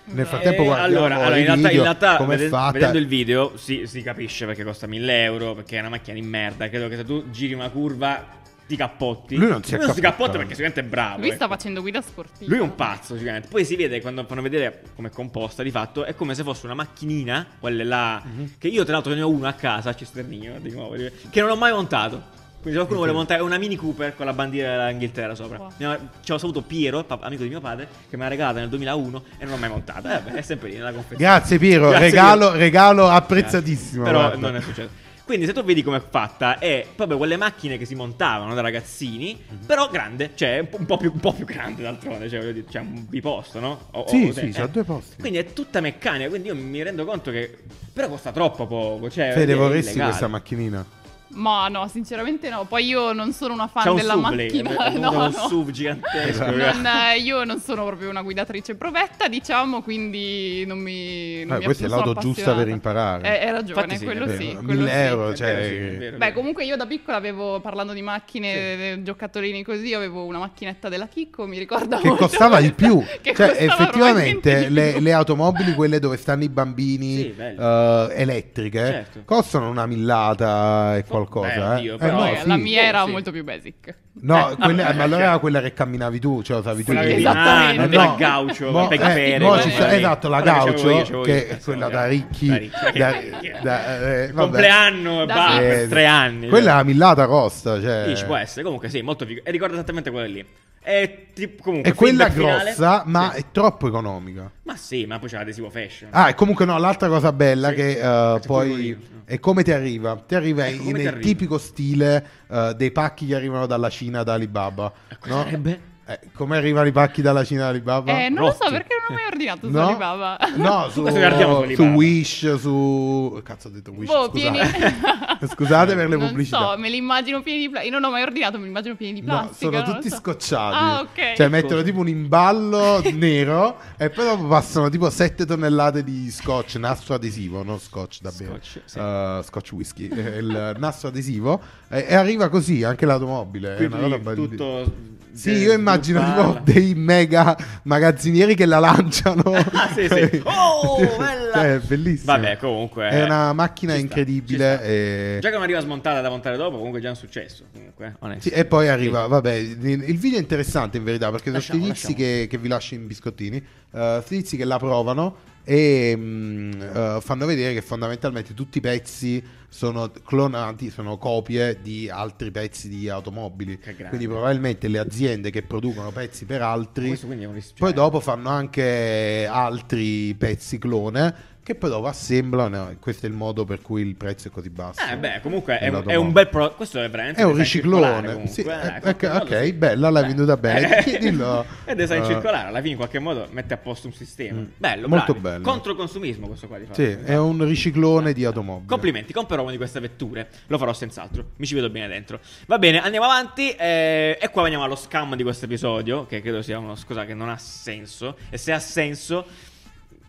Speaker 1: Nel frattempo
Speaker 2: Eh,
Speaker 1: guardiamo
Speaker 2: allora, allora, in realtà, in realtà
Speaker 1: fatta.
Speaker 2: vedendo il video si, si capisce perché costa 1000 euro, perché è una macchina di merda. Credo che se tu giri una curva ti cappotti.
Speaker 1: Lui non si
Speaker 2: cappotta
Speaker 1: accappotta.
Speaker 2: perché sicuramente è bravo.
Speaker 4: Lui
Speaker 2: eh.
Speaker 4: sta facendo guida sportiva.
Speaker 2: Lui è un pazzo gigante. Poi si vede quando fanno vedere come è composta, di fatto, è come se fosse una macchinina, quelle là,
Speaker 1: Mhm.
Speaker 2: che io tra l'altro ne ho una a casa, cisternino di nuovo, che non ho mai montato. Quindi se qualcuno vuole montare una Mini Cooper con la bandiera dell'Inghilterra sopra.
Speaker 4: Wow.
Speaker 2: Ci ho saputo Piero, amico di mio padre, che me l'ha regalata nel 2001 e non l'ho mai montata. Eh, vabbè, è sempre lì nella confezione.
Speaker 1: Grazie Piero,
Speaker 2: Grazie,
Speaker 1: regalo,
Speaker 2: Piero.
Speaker 1: regalo apprezzatissimo.
Speaker 2: Però
Speaker 1: guarda.
Speaker 2: non è successo. Quindi se tu vedi com'è fatta, è proprio quelle macchine che si montavano da ragazzini,
Speaker 1: Mhm.
Speaker 2: però grande, cioè un po', più, un po' più grande d'altronde, cioè voglio dire, c'è un biposto, no? O-
Speaker 1: Sì,
Speaker 2: o-
Speaker 1: sì,
Speaker 2: eh.
Speaker 1: c'ha due posti.
Speaker 2: Quindi è tutta meccanica, quindi io mi rendo conto che... Però costa troppo poco, cioè...
Speaker 1: Fede, vorresti
Speaker 2: illegale.
Speaker 1: questa macchinina?
Speaker 4: Ma no, sinceramente no. Poi io non sono una fan
Speaker 2: un
Speaker 4: della
Speaker 2: SUV lei,
Speaker 4: macchina.
Speaker 2: è venuta
Speaker 4: no,
Speaker 2: con un
Speaker 4: no.
Speaker 2: SUV gigantesco.
Speaker 4: Non, eh, io non sono proprio una guidatrice provetta, diciamo, quindi non mi. Non
Speaker 1: Eh,
Speaker 4: mi
Speaker 1: questa è l'auto giusta per imparare.
Speaker 4: Eh, hai ragione,
Speaker 2: Infatti sì,
Speaker 4: quello
Speaker 2: è
Speaker 4: sì.
Speaker 2: vero.
Speaker 4: quello
Speaker 1: 1000
Speaker 4: sì.
Speaker 1: euro, cioè...
Speaker 2: vero, sì, è vero.
Speaker 4: Beh, comunque io da piccola avevo, parlando di macchine, eh, giocattolini così, avevo una macchinetta della Chicco, mi ricordo
Speaker 1: che
Speaker 4: molto.
Speaker 1: costava di più. Cioè,
Speaker 4: costava
Speaker 1: effettivamente, le,
Speaker 4: più.
Speaker 1: le automobili, quelle dove stanno i bambini, eh, elettriche,
Speaker 2: Certo.
Speaker 1: costano una millata e qualcosa.
Speaker 2: Beh,
Speaker 1: eh.
Speaker 2: oddio,
Speaker 1: Eh,
Speaker 2: però-
Speaker 1: no,
Speaker 4: Eh,
Speaker 1: sì.
Speaker 4: la mia era
Speaker 2: Sì.
Speaker 4: molto più basic.
Speaker 1: No,
Speaker 2: Eh,
Speaker 1: quella- ma allora
Speaker 2: cioè-
Speaker 1: era quella che camminavi tu, lo sapevi tu.
Speaker 4: Esattamente.
Speaker 2: ah,
Speaker 1: Eh, no.
Speaker 2: gaucho,
Speaker 1: Mo- eh, mo sta- esatto, la gaucho,
Speaker 2: io,
Speaker 1: che è quella da ricchi,
Speaker 2: da ricchi.
Speaker 1: da- da- eh.
Speaker 2: Compleanno e
Speaker 4: Da
Speaker 2: per tre anni.
Speaker 1: Quella è
Speaker 2: cioè.
Speaker 1: la millata costa, cioè...
Speaker 2: Sì, ci può essere. Comunque, sì, molto figo. E ricorda esattamente quella lì. È tipo, comunque.
Speaker 1: È quella
Speaker 2: feedback finale-
Speaker 1: grossa, ma
Speaker 2: Sì.
Speaker 1: è troppo economica.
Speaker 2: Ma sì, ma poi c'è l'adesivo fashion.
Speaker 1: Ah, e comunque no, l'altra cosa bella
Speaker 2: Sì.
Speaker 1: che eh,
Speaker 2: C'è
Speaker 1: poi è come ti arriva. Ti arriva
Speaker 2: Ecco,
Speaker 1: in- nel
Speaker 2: arriva.
Speaker 1: tipico stile eh, dei pacchi che arrivano dalla Cina da Alibaba.
Speaker 2: cosa
Speaker 1: no?
Speaker 2: sarebbe?
Speaker 1: Eh, come arrivano i pacchi dalla Cina da Alibaba?
Speaker 4: Eh, non lo so
Speaker 2: rotti.
Speaker 4: perché non ho mai ordinato su
Speaker 1: No?
Speaker 4: Alibaba.
Speaker 1: No, su,
Speaker 2: su
Speaker 1: su. Wish, su... Cazzo ho detto Wish,
Speaker 4: Boh,
Speaker 1: scusate.
Speaker 4: pieni...
Speaker 1: Scusate per le
Speaker 4: non
Speaker 1: pubblicità.
Speaker 4: so, me li immagino pieni di plastica. Io non ho mai ordinato, me li immagino pieni di
Speaker 1: No,
Speaker 4: plastica.
Speaker 1: sono
Speaker 4: non
Speaker 1: tutti
Speaker 4: so.
Speaker 1: scocciati.
Speaker 4: Ah, ok.
Speaker 1: Cioè, mettono tipo un imballo nero e poi dopo passano tipo 7 tonnellate di scotch, nastro adesivo, non scotch da bere.
Speaker 2: Scotch, sì.
Speaker 1: Uh, scotch whisky, eh, il nastro adesivo e, e arriva così anche l'automobile. È una cosa
Speaker 2: Quindi
Speaker 1: bella.
Speaker 2: tutto.
Speaker 1: Sì, io immagino tipo
Speaker 2: svilupparla.
Speaker 1: dei mega magazzinieri che la lanciano.
Speaker 2: Ah, sì, sì. Oh, bella!
Speaker 1: Cioè, è bellissimo.
Speaker 2: Vabbè, comunque.
Speaker 1: È una macchina incredibile. e-
Speaker 2: Già che non arriva smontata da montare dopo, comunque è già un successo. Comunque.
Speaker 1: Sì, e poi arriva, vabbè, il video è interessante in verità perché sono
Speaker 2: Lasciamo, lasciamo.
Speaker 1: che, che vi lascio in biscottini, uh, che la provano e mm, eh, fanno vedere che fondamentalmente tutti i pezzi sono clonati, sono copie di altri pezzi di automobili. Quindi probabilmente le aziende che producono pezzi per altri poi
Speaker 2: cioè,
Speaker 1: dopo fanno anche altri pezzi clone che poi dopo assemblano questo è il modo per cui il prezzo è così basso.
Speaker 2: Eh, beh, comunque è è un bel pro. Questo è veramente.
Speaker 1: È un riciclone. Sì,
Speaker 2: eh,
Speaker 1: eh,
Speaker 2: qualche
Speaker 1: ok,
Speaker 2: modo sì.
Speaker 1: bella, l'hai venduta bene. Chiedilo.
Speaker 2: È design
Speaker 1: Eh,
Speaker 2: circolare, alla fine in qualche modo mette a posto un sistema.
Speaker 1: Mm.
Speaker 2: Bello,
Speaker 1: Molto
Speaker 2: bravi.
Speaker 1: bello.
Speaker 2: Contro consumismo questo qua di fatto.
Speaker 1: Sì, è un riciclone di automobili.
Speaker 2: Complimenti, comprerò una di queste vetture. Lo farò senz'altro. Mi ci vedo bene dentro. Va bene, andiamo avanti. eh, e qua veniamo allo scam di questo episodio. Che credo sia una cosa che non ha senso. E se ha senso.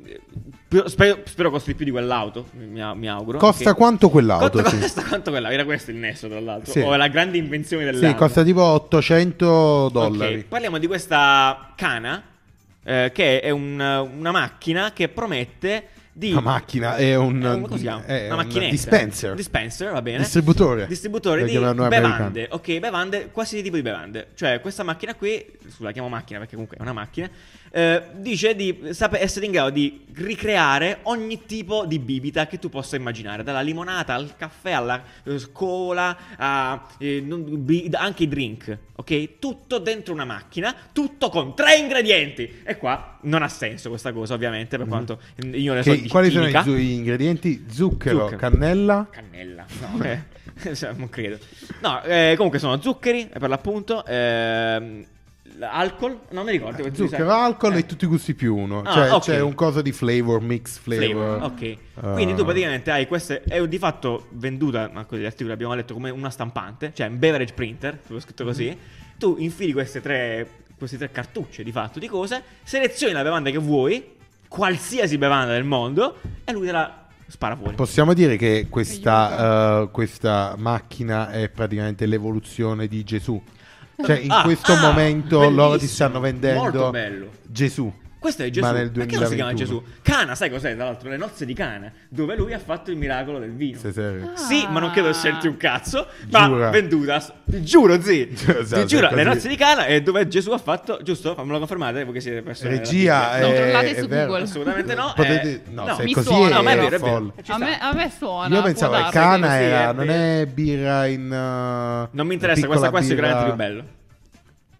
Speaker 2: Eh, Spero, spero costi più di quell'auto. Mi, mi auguro.
Speaker 1: Costa
Speaker 2: Che-
Speaker 1: quanto quell'auto?
Speaker 2: Costa,
Speaker 1: sì.
Speaker 2: costa quanto quella? Era questo il nesso, tra l'altro.
Speaker 1: Sì.
Speaker 2: O è la grande invenzione dell'anno.
Speaker 1: Sì, costa tipo 800 dollari.
Speaker 2: Ok, parliamo di questa cana. eh, che è un- una macchina che promette di.
Speaker 1: La macchina è un,
Speaker 2: Eh, si chiama?
Speaker 1: è
Speaker 2: Una
Speaker 1: un dispenser.
Speaker 2: Dispenser, va bene.
Speaker 1: Distributore.
Speaker 2: Distributore di bevande.
Speaker 1: americano.
Speaker 2: Ok, bevande, qualsiasi tipo di bevande. Cioè, questa macchina qui, scusa, la chiamo macchina perché comunque è una macchina, eh, dice di sape- essere in grado di ricreare ogni tipo di bibita che tu possa immaginare, dalla limonata al caffè alla eh, cola, a, eh, bi- anche i drink, ok? Tutto dentro una macchina, tutto con tre ingredienti. E qua non ha senso questa cosa, ovviamente, per quanto io ne so.
Speaker 1: Che-
Speaker 2: di
Speaker 1: quali
Speaker 2: chimica.
Speaker 1: sono gli ingredienti? Zucchero,
Speaker 2: Zucchero.
Speaker 1: cannella.
Speaker 2: Cannella, no, eh, non credo. No, eh, comunque sono zuccheri, per l'appunto. ehm, alcol, non mi ricordo. mi sa-
Speaker 1: Zucchero, alcol
Speaker 2: eh,
Speaker 1: e tutti gusti più uno.
Speaker 2: Ah,
Speaker 1: cioè
Speaker 2: ok.
Speaker 1: c'è un coso di flavor, mix flavor.
Speaker 2: flavor. Ok.
Speaker 1: Eh,
Speaker 2: Quindi tu praticamente hai queste. È di fatto venduta, ma così gli articoli abbiamo letto, come una stampante, cioè un beverage printer, l'ho scritto così.
Speaker 1: Mhm.
Speaker 2: Tu infili queste tre, queste tre cartucce di fatto di cose, selezioni la bevanda che vuoi, qualsiasi bevanda del mondo, e lui te la spara fuori.
Speaker 1: Possiamo dire che questa, eh, questa macchina è praticamente l'evoluzione di Gesù. Cioè, in
Speaker 2: Ah,
Speaker 1: questo
Speaker 2: ah,
Speaker 1: momento loro ti
Speaker 2: bellissimo.
Speaker 1: stanno vendendo. Gesù.
Speaker 2: Questo è Gesù.
Speaker 1: Ma nel
Speaker 2: Perché non si chiama
Speaker 1: 2021?
Speaker 2: Gesù? Cana, sai cos'è? Tra l'altro, le nozze di Cana, dove lui ha fatto il miracolo del vino.
Speaker 1: Sei serio?
Speaker 4: Ah.
Speaker 2: Sì, ma non credo senti un cazzo. Ma
Speaker 1: Giura.
Speaker 2: venduta. Ti giuro, sì.
Speaker 1: Esatto,
Speaker 2: Ti giuro, le nozze di Cana è dove Gesù ha fatto. Giusto? Fammelo confermate perché siete persone.
Speaker 1: Regia,
Speaker 2: No,
Speaker 1: è,
Speaker 4: Controllate
Speaker 1: è
Speaker 4: su
Speaker 1: vero.
Speaker 4: Google.
Speaker 2: assolutamente no.
Speaker 1: Potete-
Speaker 2: eh,
Speaker 1: no,
Speaker 2: no,
Speaker 1: se così
Speaker 4: suona,
Speaker 1: è,
Speaker 2: no, ma è vero, è vero. Ci
Speaker 4: A me, a me suona.
Speaker 1: Io pensavo che. Cana era,
Speaker 2: è
Speaker 1: non è birra in... uh,
Speaker 2: Non mi interessa, questa qua è sicuramente più bello.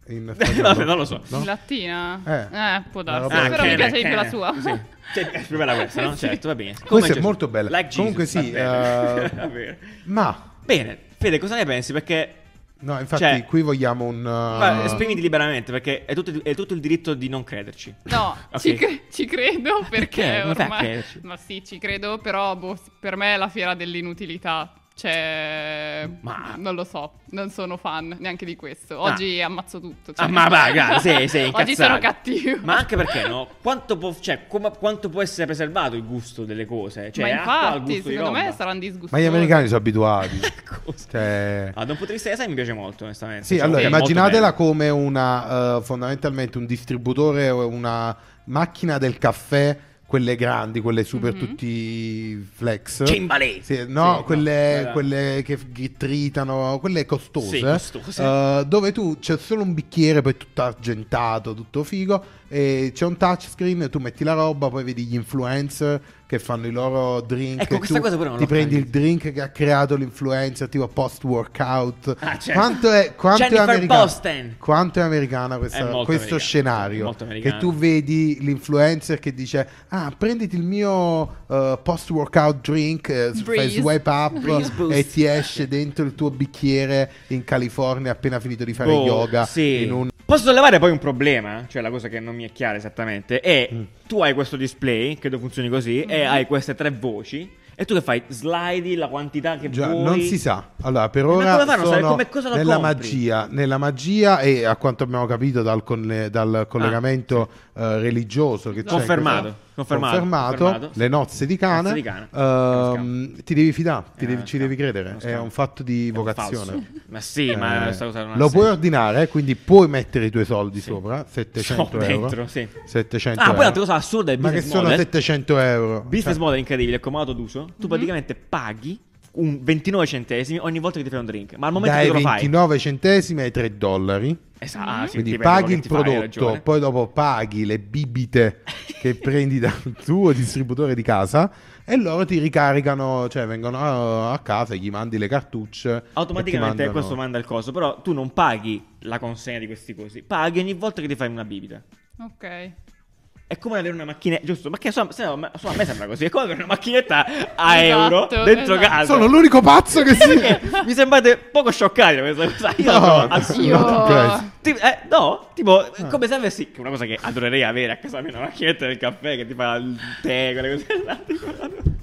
Speaker 1: In spagnolo.
Speaker 2: non lo so.
Speaker 1: No?
Speaker 4: In lattina?
Speaker 1: Eh.
Speaker 4: Eh, può darsi. Però mi piace di più la
Speaker 2: Cana,
Speaker 4: sua.
Speaker 2: Sì. Cioè, è più bella questa, no?
Speaker 4: Sì.
Speaker 2: Certo, va bene. Come
Speaker 1: Questa è molto bella.
Speaker 2: Like Jesus,
Speaker 1: Comunque
Speaker 2: va
Speaker 1: sì,
Speaker 2: bene.
Speaker 1: eh,
Speaker 2: bene.
Speaker 1: Ma,
Speaker 2: Bene, Fede, cosa ne pensi? Perché
Speaker 1: no, infatti
Speaker 2: Cioè-
Speaker 1: qui vogliamo un... uh,
Speaker 2: Guarda, esprimiti liberamente perché è tutto, è tutto il diritto di non crederci.
Speaker 4: No,
Speaker 2: Ok.
Speaker 4: ci, cre- ci credo
Speaker 2: Perché?
Speaker 4: perché ormai...
Speaker 2: crederci?
Speaker 4: Ma sì, ci credo, però boh, per me è la fiera dell'inutilità. Cioè,
Speaker 2: Ma-
Speaker 4: non lo so, non sono fan neanche di questo. Oggi ammazzo tutto. cioè-
Speaker 2: Ah, ma va, gara, sei, sei
Speaker 4: Oggi
Speaker 2: incazzato.
Speaker 4: sono cattivo.
Speaker 2: Ma anche perché no? Quanto può, cioè, come- quanto può essere preservato il gusto delle cose? Cioè,
Speaker 4: Ma infatti, secondo me saranno disgustosi.
Speaker 1: Ma gli americani sono abituati. Cioè...
Speaker 2: Ah, da un punto di vista design mi piace molto, onestamente.
Speaker 1: Sì,
Speaker 2: Cioè,
Speaker 1: allora immaginatela come una, eh, fondamentalmente un distributore o una macchina del caffè, quelle grandi, quelle super
Speaker 4: Mhm.
Speaker 1: tutti flex.
Speaker 2: Cimbalè.
Speaker 1: Sì, no,
Speaker 2: Sì,
Speaker 1: quelle,
Speaker 2: no,
Speaker 1: quelle che ghittritano, quelle costose.
Speaker 2: Sì, costose.
Speaker 1: eh, dove tu c'è solo un bicchiere, poi tutto argentato, tutto figo. E c'è un touchscreen, tu metti la roba, poi vedi gli influencer che fanno i loro drink.
Speaker 2: Ecco, questa cosa pure non
Speaker 1: ti prendi il drink che ha creato l'influencer, tipo post workout.
Speaker 2: Ah, certo.
Speaker 1: Quanto è, quanto è americana? Quanto è americana
Speaker 2: È
Speaker 1: questa-
Speaker 2: molto
Speaker 1: questo
Speaker 2: americana,
Speaker 1: scenario? Che tu vedi l'influencer che dice: Ah, prenditi il mio eh, post workout drink, eh, fai swipe up
Speaker 2: Breeze boost.
Speaker 1: e ti esce dentro il tuo bicchiere in California appena finito di fare
Speaker 2: Oh,
Speaker 1: yoga.
Speaker 2: sì.
Speaker 1: in un-
Speaker 2: Posso sollevare poi un problema? Cioè, la cosa che non mi è chiara esattamente. È
Speaker 1: Mm.
Speaker 2: tu hai questo display, credo funzioni così, e hai queste tre voci. E tu che fai? Slidi la quantità che
Speaker 1: Già,
Speaker 2: vuoi.
Speaker 1: non si sa. Allora, per
Speaker 2: Ma
Speaker 1: ora
Speaker 2: come fanno
Speaker 1: sono
Speaker 2: come cosa lo
Speaker 1: nella
Speaker 2: compri?
Speaker 1: magia, nella magia e a quanto abbiamo capito dal, conne- dal collegamento eh, religioso che c'è in
Speaker 2: Confermato, confermato,
Speaker 1: confermato, le nozze di Cana,
Speaker 2: Nozze di Cana.
Speaker 1: ehm, ti devi fidare, ti
Speaker 2: Eh,
Speaker 1: devi- ci devi credere, è un fatto di vocazione.
Speaker 2: Ma sì, ma
Speaker 1: Eh,
Speaker 2: questa cosa non ha
Speaker 1: lo puoi ordinare, quindi puoi mettere i tuoi soldi
Speaker 2: Sì.
Speaker 1: sopra, 700
Speaker 2: Sono
Speaker 1: euro.
Speaker 2: dentro, sì.
Speaker 1: 700
Speaker 2: Ah, poi
Speaker 1: euro.
Speaker 2: un'altra cosa assurda è il
Speaker 1: Ma che
Speaker 2: business
Speaker 1: sono
Speaker 2: model.
Speaker 1: 700 euro?
Speaker 2: Business
Speaker 1: Cioè,
Speaker 2: model incredibile, comodato d'uso. Tu praticamente paghi un 29 centesimi ogni volta che ti fai un drink. Ma al momento
Speaker 1: dai
Speaker 2: che lo fai.
Speaker 1: 29 centesimi ai 3 dollari.
Speaker 2: Esatto, ah, sì,
Speaker 1: Quindi
Speaker 2: dipende
Speaker 1: paghi il
Speaker 2: fai,
Speaker 1: prodotto,
Speaker 2: ragione.
Speaker 1: poi dopo paghi le bibite che prendi dal tuo distributore di casa e loro ti ricaricano, cioè vengono a, a casa e gli mandi le cartucce. ti
Speaker 2: Automaticamente
Speaker 1: mandano-
Speaker 2: questo manda il coso, però tu non paghi la consegna di questi cosi, paghi ogni volta che ti fai una bibita.
Speaker 4: Ok.
Speaker 2: È come avere una macchinetta, giusto? Ma che so, se no, a me sembra così. È come avere una macchinetta a
Speaker 4: Esatto,
Speaker 2: euro dentro
Speaker 4: esatto.
Speaker 2: casa.
Speaker 1: Sono l'unico pazzo che si...
Speaker 2: Mi sembrate poco scioccati da questa cosa. Io
Speaker 1: No,
Speaker 2: la trovo
Speaker 1: no,
Speaker 2: assurda.
Speaker 1: no, Christ.
Speaker 2: Ti- eh, no, tipo,
Speaker 1: Ah.
Speaker 2: come se avessi. Che è una cosa che adorerei avere a casa mia, una macchinetta del caffè che ti fa il tè, quelle cose tipo,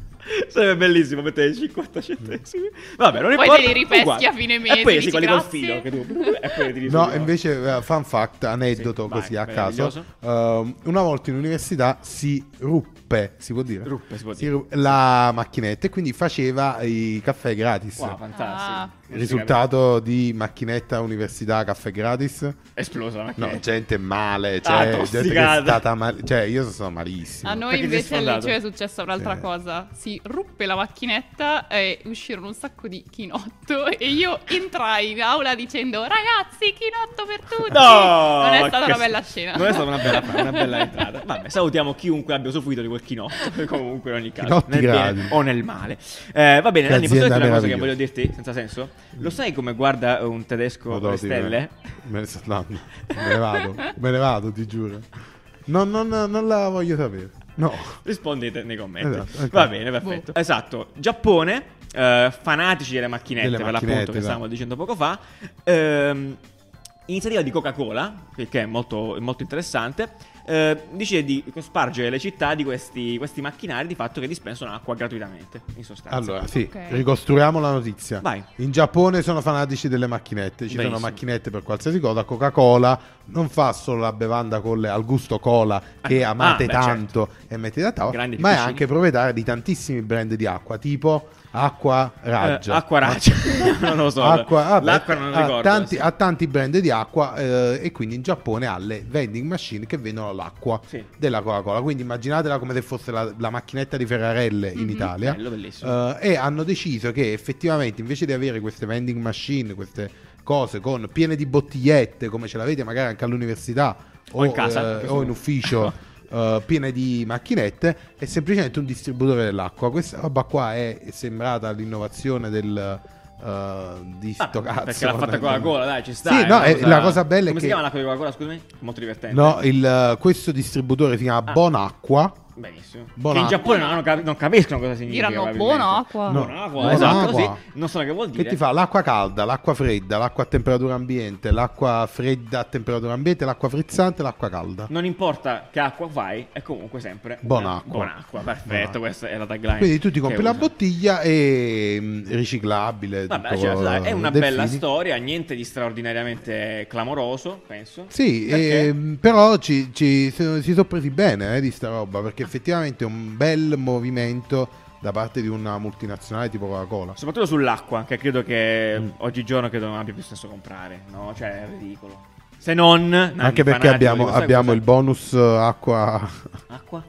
Speaker 2: Sarebbe bellissimo mettere 50 centesimi. Vabbè, non
Speaker 4: Poi
Speaker 2: importa.
Speaker 4: te li ripeschi
Speaker 2: uguale.
Speaker 4: a fine mese,
Speaker 2: E poi sì, quelli col filo che tu. E poi ti
Speaker 1: No,
Speaker 2: risumi.
Speaker 1: invece, eh, fun fact, aneddoto
Speaker 2: Sì, vai,
Speaker 1: così a caso. ehm, una volta in università si ruppe, si può dire?
Speaker 2: Ruppe, si può
Speaker 1: Si
Speaker 2: dire.
Speaker 1: ru- la macchinetta e quindi faceva i caffè gratis.
Speaker 2: Wow, fantastico.
Speaker 4: Ah.
Speaker 1: Il risultato di macchinetta università caffè gratis?
Speaker 2: Esplosa la
Speaker 1: No, gente male,
Speaker 2: Ah,
Speaker 1: cioè, gente che è stata mal- cioè io sono malissimo.
Speaker 4: A noi invece al liceo è successa un'altra
Speaker 1: Sì.
Speaker 4: cosa. Si ruppe la macchinetta e uscirono un sacco di chinotto e io entrai in aula dicendo ragazzi chinotto per tutti.
Speaker 2: No!
Speaker 4: Non è stata una bella scena.
Speaker 2: Non è stata una bella, una bella entrata. Vabbè, salutiamo chiunque abbia usufruito di quel chinotto. Comunque, in ogni caso, nel bene
Speaker 1: gratis.
Speaker 2: o nel male. Eh, va bene, Nanni, posso dirti una cosa che voglio dirti senza senso? Lo sai come guarda un tedesco le stelle?
Speaker 1: Me ne sto andando. Me ne vado. Me ne vado, ti giuro. Non, non- non la voglio sapere. No.
Speaker 2: Rispondete nei commenti.
Speaker 1: Esatto, ok.
Speaker 2: Va bene, perfetto. Esatto. Giappone, eh, fanatici delle macchinette,
Speaker 1: Delle
Speaker 2: per
Speaker 1: macchinette,
Speaker 2: l'appunto, che
Speaker 1: esatto.
Speaker 2: stavamo dicendo poco fa. Ehm, iniziativa di Coca-Cola, che è molto, molto interessante. eh, decide di cospargere le città di questi, questi macchinari di fatto che dispensano acqua gratuitamente. In sostanza.
Speaker 1: Allora, sì,
Speaker 4: Ok.
Speaker 1: ricostruiamo la notizia.
Speaker 2: Vai.
Speaker 1: In Giappone sono fanatici delle macchinette. Ci
Speaker 2: Benissimo.
Speaker 1: sono macchinette per qualsiasi cosa. Coca-Cola non fa solo la bevanda con le- al gusto cola che
Speaker 2: Ah,
Speaker 1: amate
Speaker 2: ah, beh,
Speaker 1: tanto e mettete a tavola,
Speaker 2: Grandi
Speaker 1: ma è anche proprietaria di tantissimi brand di acqua, tipo Acqua Raggia.
Speaker 2: Eh, acqua raggia. non lo so.
Speaker 1: Acqua, vabbè,
Speaker 2: L'acqua non
Speaker 1: ha
Speaker 2: ricordo.
Speaker 1: tanti,
Speaker 2: sì.
Speaker 1: ha tanti brand di acqua eh, e quindi in Giappone ha le vending machine che vendono l'acqua
Speaker 2: Sì.
Speaker 1: della Coca-Cola. Quindi immaginatela come se fosse la, la macchinetta di Ferrarelle in Italia.
Speaker 2: Bello, bellissimo.
Speaker 1: Eh, e hanno deciso che effettivamente invece di avere queste vending machine, queste cose con piene di bottigliette come ce l'avete magari anche all'università
Speaker 2: O in casa,
Speaker 1: eh,
Speaker 2: questo
Speaker 1: o in ufficio eh, piene di macchinette è semplicemente un distributore dell'acqua questa roba qua è sembrata l'innovazione del eh, di
Speaker 2: Ah,
Speaker 1: sto cazzo
Speaker 2: perché l'ha fatta
Speaker 1: fondamentalmente.
Speaker 2: Coca-Cola, dai, ci sta.
Speaker 1: Sì, no, eh, la cosa bella è
Speaker 2: Come si
Speaker 1: che-
Speaker 2: chiama l'acqua di Coca-Cola, scusami? Molto divertente.
Speaker 1: no il, questo distributore si chiama
Speaker 2: Ah.
Speaker 1: Bonacqua
Speaker 2: Benissimo.
Speaker 1: Buona
Speaker 2: che in. Giappone non, hanno cap- non capiscono cosa significa.
Speaker 4: Diranno buona acqua.
Speaker 1: No.
Speaker 2: Buona acqua,
Speaker 1: Buona
Speaker 2: esatto,
Speaker 1: acqua.
Speaker 2: così. Non so che vuol dire.
Speaker 1: Che ti fa l'acqua calda, l'acqua fredda, l'acqua a temperatura ambiente, l'acqua fredda a temperatura ambiente, l'acqua frizzante l'acqua calda.
Speaker 2: Non importa che acqua fai, è comunque sempre
Speaker 1: Buona acqua.
Speaker 2: Buona acqua, perfetto.
Speaker 1: Buona.
Speaker 2: Questa è la tagline.
Speaker 1: Quindi tu ti compri la bottiglia e mm, riciclabile.
Speaker 2: Vabbè, certo, dai, è una
Speaker 1: delfini.
Speaker 2: bella storia, niente di straordinariamente clamoroso, penso.
Speaker 1: Sì, ehm, però ci, ci- si si sono presi bene eh, di sta roba perché effettivamente è un bel movimento da parte di una multinazionale tipo Coca-Cola.
Speaker 2: Soprattutto sull'acqua, che credo che
Speaker 1: Mm.
Speaker 2: oggigiorno credo non abbia più senso comprare, no? Cioè, è ridicolo. Se non...
Speaker 1: Anche perché abbiamo, abbiamo il bonus eh, acqua.
Speaker 2: Acqua?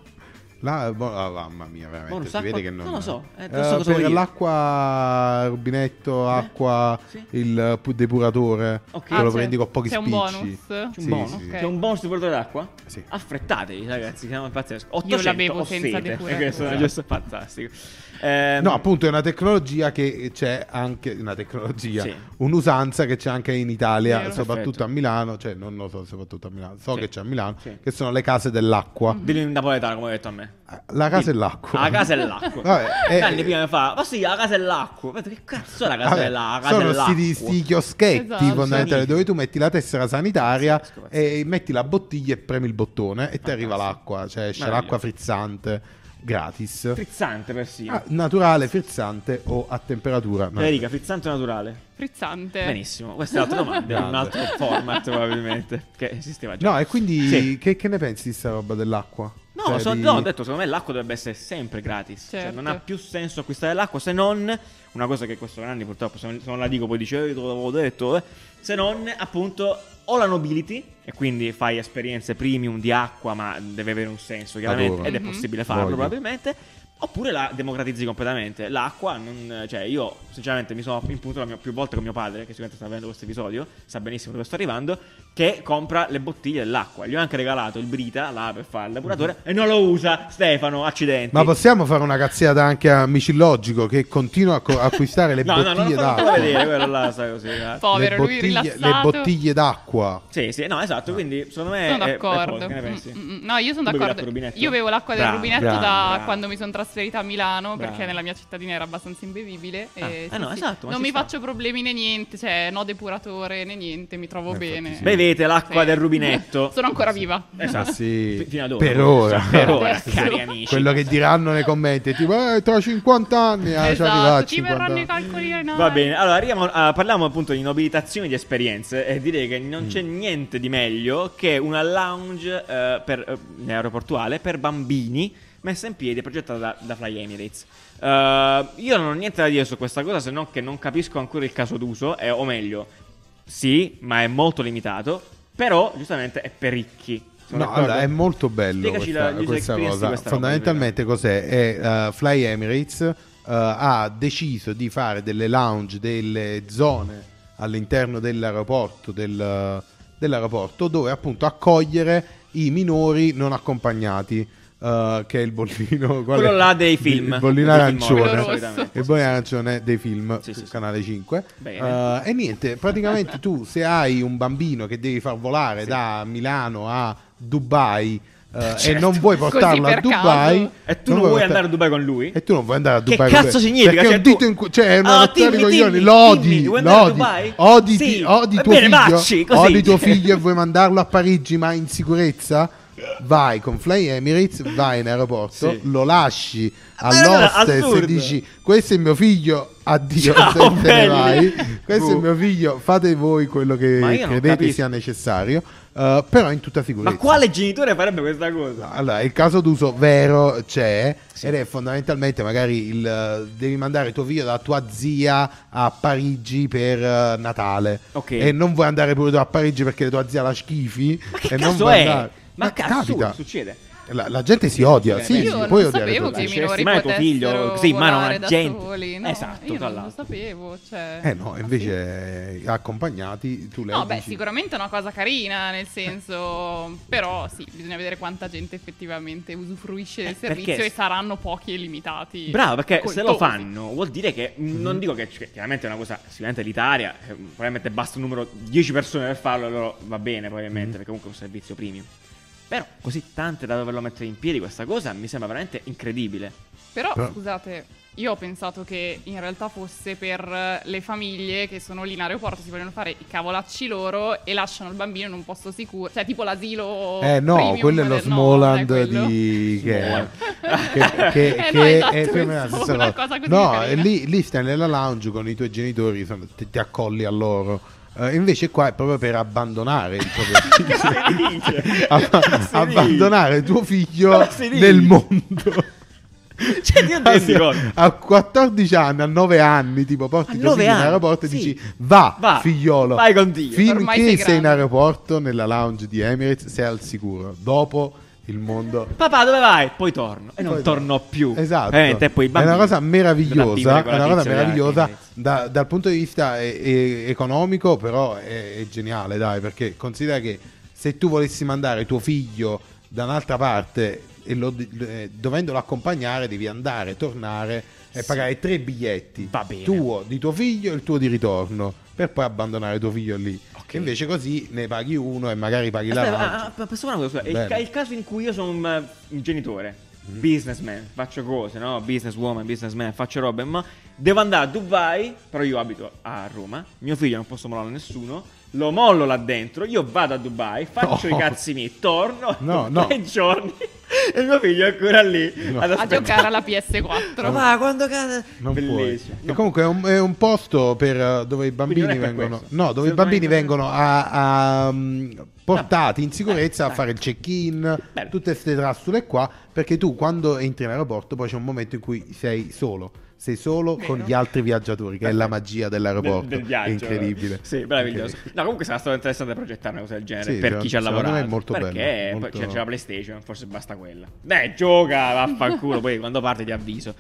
Speaker 1: Là, bo- ah, mamma mia, veramente.
Speaker 2: Bonus
Speaker 1: si vede che non,
Speaker 2: Non lo so, eh,
Speaker 1: Eh,
Speaker 2: so
Speaker 1: per l'acqua, rubinetto, acqua,
Speaker 2: Sì.
Speaker 1: il pu- depuratore.
Speaker 2: Ok.
Speaker 1: Te
Speaker 2: Ah,
Speaker 1: lo prendi con pochi
Speaker 4: c'è un
Speaker 1: spicci.
Speaker 4: bonus?
Speaker 2: C'è un
Speaker 1: Sì,
Speaker 2: bonus.
Speaker 1: sì, sì.
Speaker 2: C'è un bonus di portatore d'acqua?
Speaker 1: Sì.
Speaker 2: Affrettatevi, ragazzi, siamo pazzeschi. 800
Speaker 4: Io la bevo senza depuratore.
Speaker 2: questo è
Speaker 1: Esatto.
Speaker 2: giusto fantastico. Ehm,
Speaker 1: No, appunto, è una tecnologia che c'è anche. Una tecnologia,
Speaker 2: Sì.
Speaker 1: un'usanza che c'è anche in Italia,
Speaker 4: Vero.
Speaker 1: soprattutto
Speaker 2: Perfetto.
Speaker 1: a Milano. Cioè, non lo so, soprattutto a Milano, so
Speaker 2: Sì.
Speaker 1: che c'è a Milano,
Speaker 2: Sì.
Speaker 1: che sono le case dell'acqua.
Speaker 2: Dillo in napoletano, come hai detto a me.
Speaker 1: La casa è l'acqua.
Speaker 2: La casa è l'acqua.
Speaker 1: Vabbè, eh,
Speaker 2: Nanni prima mi fa, ma sì, la casa è l'acqua. Ho detto, Che cazzo è la casa
Speaker 1: Vabbè,
Speaker 2: della la casa
Speaker 1: sono
Speaker 2: dell'acqua?
Speaker 1: sti, sti chioschetti
Speaker 4: Esatto.
Speaker 1: fondamentalmente
Speaker 2: Sì.
Speaker 1: dove tu metti la tessera sanitaria
Speaker 2: pazzesco.
Speaker 1: e metti la bottiglia e premi il bottone e ti arriva l'acqua, cioè esce l'acqua frizzante gratis.
Speaker 2: Frizzante persino.
Speaker 1: Ah, naturale, frizzante o a temperatura.
Speaker 2: Federica, frizzante o naturale?
Speaker 4: Frizzante.
Speaker 2: Benissimo, questa è l'altra domanda. è un altro format probabilmente che esisteva già.
Speaker 1: No, e quindi
Speaker 2: Sì.
Speaker 1: che, che ne pensi di sta roba dell'acqua?
Speaker 2: No,
Speaker 1: Cioè,
Speaker 2: so-
Speaker 1: di-
Speaker 2: no, ho detto, secondo me l'acqua dovrebbe essere sempre gratis. Cioè,
Speaker 4: Certo.
Speaker 2: non ha più senso acquistare l'acqua se non una cosa che questo anni purtroppo, se non, la dico poi dice, "Eh, te l'avevo detto, eh", se non appunto o la nobility e quindi fai esperienze premium di acqua, ma deve avere un senso chiaramente
Speaker 1: Adoro.
Speaker 2: ed è
Speaker 4: Mhm.
Speaker 2: possibile farlo
Speaker 1: Voglio.
Speaker 2: probabilmente. Oppure la democratizzi completamente. L'acqua, non, cioè io sinceramente mi sono impuntato mio- più volte con mio padre, che sicuramente sta vedendo questo episodio, sa benissimo dove sto arrivando, che compra le bottiglie dell'acqua. Gli ho anche regalato il Brita là per fare il depuratore e non lo usa Stefano, accidenti.
Speaker 1: Ma possiamo fare una cazziata anche a Micillogico che continua a co- acquistare le
Speaker 2: No, no, non
Speaker 1: bottiglie
Speaker 2: lo fa
Speaker 1: d'acqua.
Speaker 2: vedere, quello là, sai così. eh.
Speaker 4: Povero,
Speaker 1: le,
Speaker 4: lui
Speaker 1: bottiglie,
Speaker 4: rilassato.
Speaker 1: le bottiglie d'acqua.
Speaker 2: Sì, sì, no, esatto, quindi secondo me
Speaker 4: Sono
Speaker 2: è- è
Speaker 4: d'accordo.
Speaker 2: poco, che ne pensi?
Speaker 4: Mm, mm, No, io sono d'accordo. Io bevo l'acqua del
Speaker 2: Bravo,
Speaker 4: rubinetto
Speaker 1: bravo,
Speaker 4: da
Speaker 2: bravo.
Speaker 4: quando mi sono trasferita a Milano
Speaker 2: Bravo.
Speaker 4: perché nella mia cittadina era abbastanza imbevibile.
Speaker 2: Ah,
Speaker 4: e
Speaker 2: eh
Speaker 4: sì,
Speaker 2: no,
Speaker 4: sì.
Speaker 2: esatto,
Speaker 4: non
Speaker 2: ci
Speaker 4: mi
Speaker 2: sta.
Speaker 4: faccio problemi né niente, cioè no depuratore né niente, mi trovo
Speaker 1: Eh, infatti
Speaker 4: bene.
Speaker 1: sì.
Speaker 2: Bevete l'acqua
Speaker 4: Sì.
Speaker 2: del rubinetto.
Speaker 4: Sono ancora viva.
Speaker 2: Esatto.
Speaker 1: Sì,
Speaker 2: Fi- fino ad ora.
Speaker 1: per ora.
Speaker 2: Per ora, cari amici.
Speaker 1: Quello che diranno nei commenti è tipo, eh, tra 50 anni, eh, ci arriva a
Speaker 4: esatto, ti
Speaker 1: 50
Speaker 4: verranno i calcoli ai
Speaker 2: Va bene, allora arriviamo a- parliamo appunto di nobilitazione di esperienze e direi che non c'è
Speaker 1: Mm.
Speaker 2: niente di meglio che una lounge eh, per, eh, aeroportuale per bambini messa in piedi e progettata da, da Fly Emirates. Eh, io non ho niente da dire su questa cosa se non che non capisco ancora il caso d'uso, eh, o meglio, sì, ma è molto limitato, però giustamente è per ricchi.
Speaker 1: No, allora, è molto bello
Speaker 2: Spiegaci
Speaker 1: questa,
Speaker 2: la
Speaker 1: questa cosa.
Speaker 2: questa roba,
Speaker 1: Fondamentalmente cos'è? È, eh, Fly Emirates eh, ha deciso di fare delle lounge, delle zone all'interno dell'aeroporto, del- dell'aeroporto dove appunto accogliere i minori non accompagnati. Eh, che è il bollino
Speaker 2: Quello là dei film.
Speaker 1: il bollino arancione il bollino arancione dei film
Speaker 2: Sì, sì, sì.
Speaker 1: canale 5
Speaker 2: Bene.
Speaker 1: Eh, e niente praticamente tu se hai un bambino che devi far volare da Milano a Dubai e
Speaker 2: Certo.
Speaker 1: non vuoi portarlo a Dubai
Speaker 4: caso.
Speaker 2: E tu non vuoi
Speaker 1: portar-
Speaker 2: andare a Dubai con lui?
Speaker 1: e tu non vuoi andare a
Speaker 2: Che
Speaker 1: Dubai
Speaker 2: cazzo
Speaker 1: con-
Speaker 2: significa?
Speaker 1: perché
Speaker 2: Cioè,
Speaker 1: è un dito
Speaker 2: tu-
Speaker 1: in cioè è una rottura di coglioni lodi lodi
Speaker 2: Dubai?
Speaker 1: odi,
Speaker 2: Sì.
Speaker 1: odi tuo
Speaker 2: bene,
Speaker 1: figlio
Speaker 2: vacci,
Speaker 1: odi tuo figlio e vuoi mandarlo a Parigi ma in sicurezza vai con Fly Emirates vai in aeroporto
Speaker 2: Sì.
Speaker 1: lo lasci all'hostess e dici questo è mio figlio addio
Speaker 2: Ciao,
Speaker 1: te vai questo è
Speaker 2: Buh.
Speaker 1: mio figlio fate voi quello che credete sia necessario eh, però in tutta sicurezza
Speaker 2: Ma quale genitore farebbe questa cosa?
Speaker 1: allora, il caso d'uso vero c'è
Speaker 2: Sì.
Speaker 1: ed è fondamentalmente magari il devi mandare tuo figlio da tua zia a Parigi per eh, Natale
Speaker 2: Ok.
Speaker 1: e non vuoi andare pure tu a Parigi perché tua zia la schifi
Speaker 2: Ma che
Speaker 1: e non vuoi
Speaker 2: è?
Speaker 1: andare.
Speaker 2: Ma, cazzo
Speaker 1: capita
Speaker 2: succede?
Speaker 1: la, la gente si odia
Speaker 2: Io
Speaker 1: sì, sì,
Speaker 4: non
Speaker 1: puoi odiare
Speaker 4: sapevo che i
Speaker 2: Lasceresti
Speaker 4: minori
Speaker 2: mai tuo figlio così in mano a gente?
Speaker 4: soli, no?
Speaker 2: Esatto,
Speaker 4: io non lo sapevo, cioè...
Speaker 1: eh no invece eh, accompagnati tu le
Speaker 4: No, beh,
Speaker 1: dici-
Speaker 4: sicuramente è una cosa carina, nel senso, però sì, bisogna vedere quanta gente effettivamente usufruisce del
Speaker 2: Eh, perché
Speaker 4: servizio e
Speaker 2: s-
Speaker 4: saranno pochi e limitati.
Speaker 2: Bravo, perché se lo
Speaker 4: Coltosi.
Speaker 2: fanno vuol dire che mh, non dico che cioè, chiaramente è una cosa sicuramente elitaria, eh, probabilmente basta un numero 10 persone per farlo, allora va bene probabilmente, perché comunque è un servizio premium. Però così tante da doverlo mettere in piedi questa cosa mi sembra veramente incredibile.
Speaker 4: Però,
Speaker 1: Però-
Speaker 4: scusate, io ho pensato che in realtà fosse per eh, le famiglie che sono lì in aeroporto, si vogliono fare i cavolacci loro e lasciano il bambino in un posto sicuro, cioè tipo l'asilo
Speaker 1: eh no,
Speaker 4: premium
Speaker 1: quello è lo
Speaker 4: no,
Speaker 1: Smoland
Speaker 4: quello.
Speaker 1: di che, che, che-
Speaker 4: Eh,
Speaker 1: che
Speaker 4: no, esatto,
Speaker 1: è più o meno la stessa
Speaker 4: una
Speaker 1: cosa.
Speaker 4: cosa
Speaker 1: No, lì, lì stai nella lounge con i tuoi genitori, ti, ti accolli a loro. Eh, invece qua è proprio per abbandonare il proprio figlio.
Speaker 2: dice?
Speaker 1: Abba- abbandonare tuo figlio nel mondo.
Speaker 2: Cioè, io non rendi conto.
Speaker 1: a 14 anni, a 9 anni, tipo porti tuo
Speaker 2: 9
Speaker 1: figlio in
Speaker 2: anni,
Speaker 1: aeroporto
Speaker 2: sì.
Speaker 1: e dici va,
Speaker 2: Va,
Speaker 1: figliolo,
Speaker 2: vai con Dio."
Speaker 4: Ormai
Speaker 1: finché
Speaker 4: sei
Speaker 1: sei in
Speaker 4: grande.
Speaker 1: aeroporto nella lounge di Emirates sei al sicuro. Dopo il mondo
Speaker 2: Papà, dove vai? Poi torno. E non
Speaker 1: Poi
Speaker 2: torno più.
Speaker 1: Esatto,
Speaker 2: Ovviamente, poi
Speaker 1: è una cosa meravigliosa, è una cosa meravigliosa da- dal punto di vista e- e- economico, però è, è geniale, dai, perché considera che se tu volessi mandare tuo figlio da un'altra parte e lo- eh, dovendolo accompagnare devi andare, tornare e
Speaker 2: Sì.
Speaker 1: pagare tre biglietti, tuo, di tuo figlio e il tuo di ritorno, per poi abbandonare tuo figlio lì.
Speaker 2: Ok.
Speaker 1: E invece così ne paghi uno e magari paghi la
Speaker 2: Aspetta,
Speaker 1: lounge.
Speaker 2: ah, posso fare una cosa? scusa? Il, il caso in cui io sono un, un genitore, businessman, faccio cose, no? Businesswoman, businessman, faccio robe, ma devo andare a Dubai, però io abito a Roma, mio figlio non posso mollare nessuno, lo mollo là dentro, io vado a Dubai, faccio
Speaker 1: No.
Speaker 2: i cazzi miei, torno,
Speaker 1: No, no.
Speaker 2: tre giorni e mio figlio è ancora lì
Speaker 1: No.
Speaker 4: A giocare alla PS4.
Speaker 2: Ma quando cazzo...
Speaker 1: Non puoi.
Speaker 2: Bellissimo.
Speaker 1: E comunque è un, è un posto per, eh, dove i bambini vengono, no, dove i bambini vengono a, a, mm, portati in sicurezza
Speaker 2: Eh,
Speaker 1: a fare il check-in,
Speaker 2: Bello.
Speaker 1: tutte queste trassule qua, perché tu quando entri in aeroporto poi c'è un momento in cui sei solo. Sei solo con
Speaker 4: Vero.
Speaker 1: gli altri viaggiatori, che è la magia dell'aeroporto.
Speaker 2: Del, del.
Speaker 1: È incredibile.
Speaker 2: Sì, meraviglioso.
Speaker 1: Incredibile.
Speaker 2: No, comunque sarà stato interessante progettare una cosa del genere
Speaker 1: Sì,
Speaker 2: per
Speaker 1: cioè,
Speaker 2: chi ci ha lavorato.
Speaker 1: è molto
Speaker 2: perché
Speaker 1: bello,
Speaker 2: poi
Speaker 1: molto-
Speaker 2: c'è, c'è la PlayStation, forse basta quella. Dai, gioca, vaffanculo, poi quando parte ti avviso.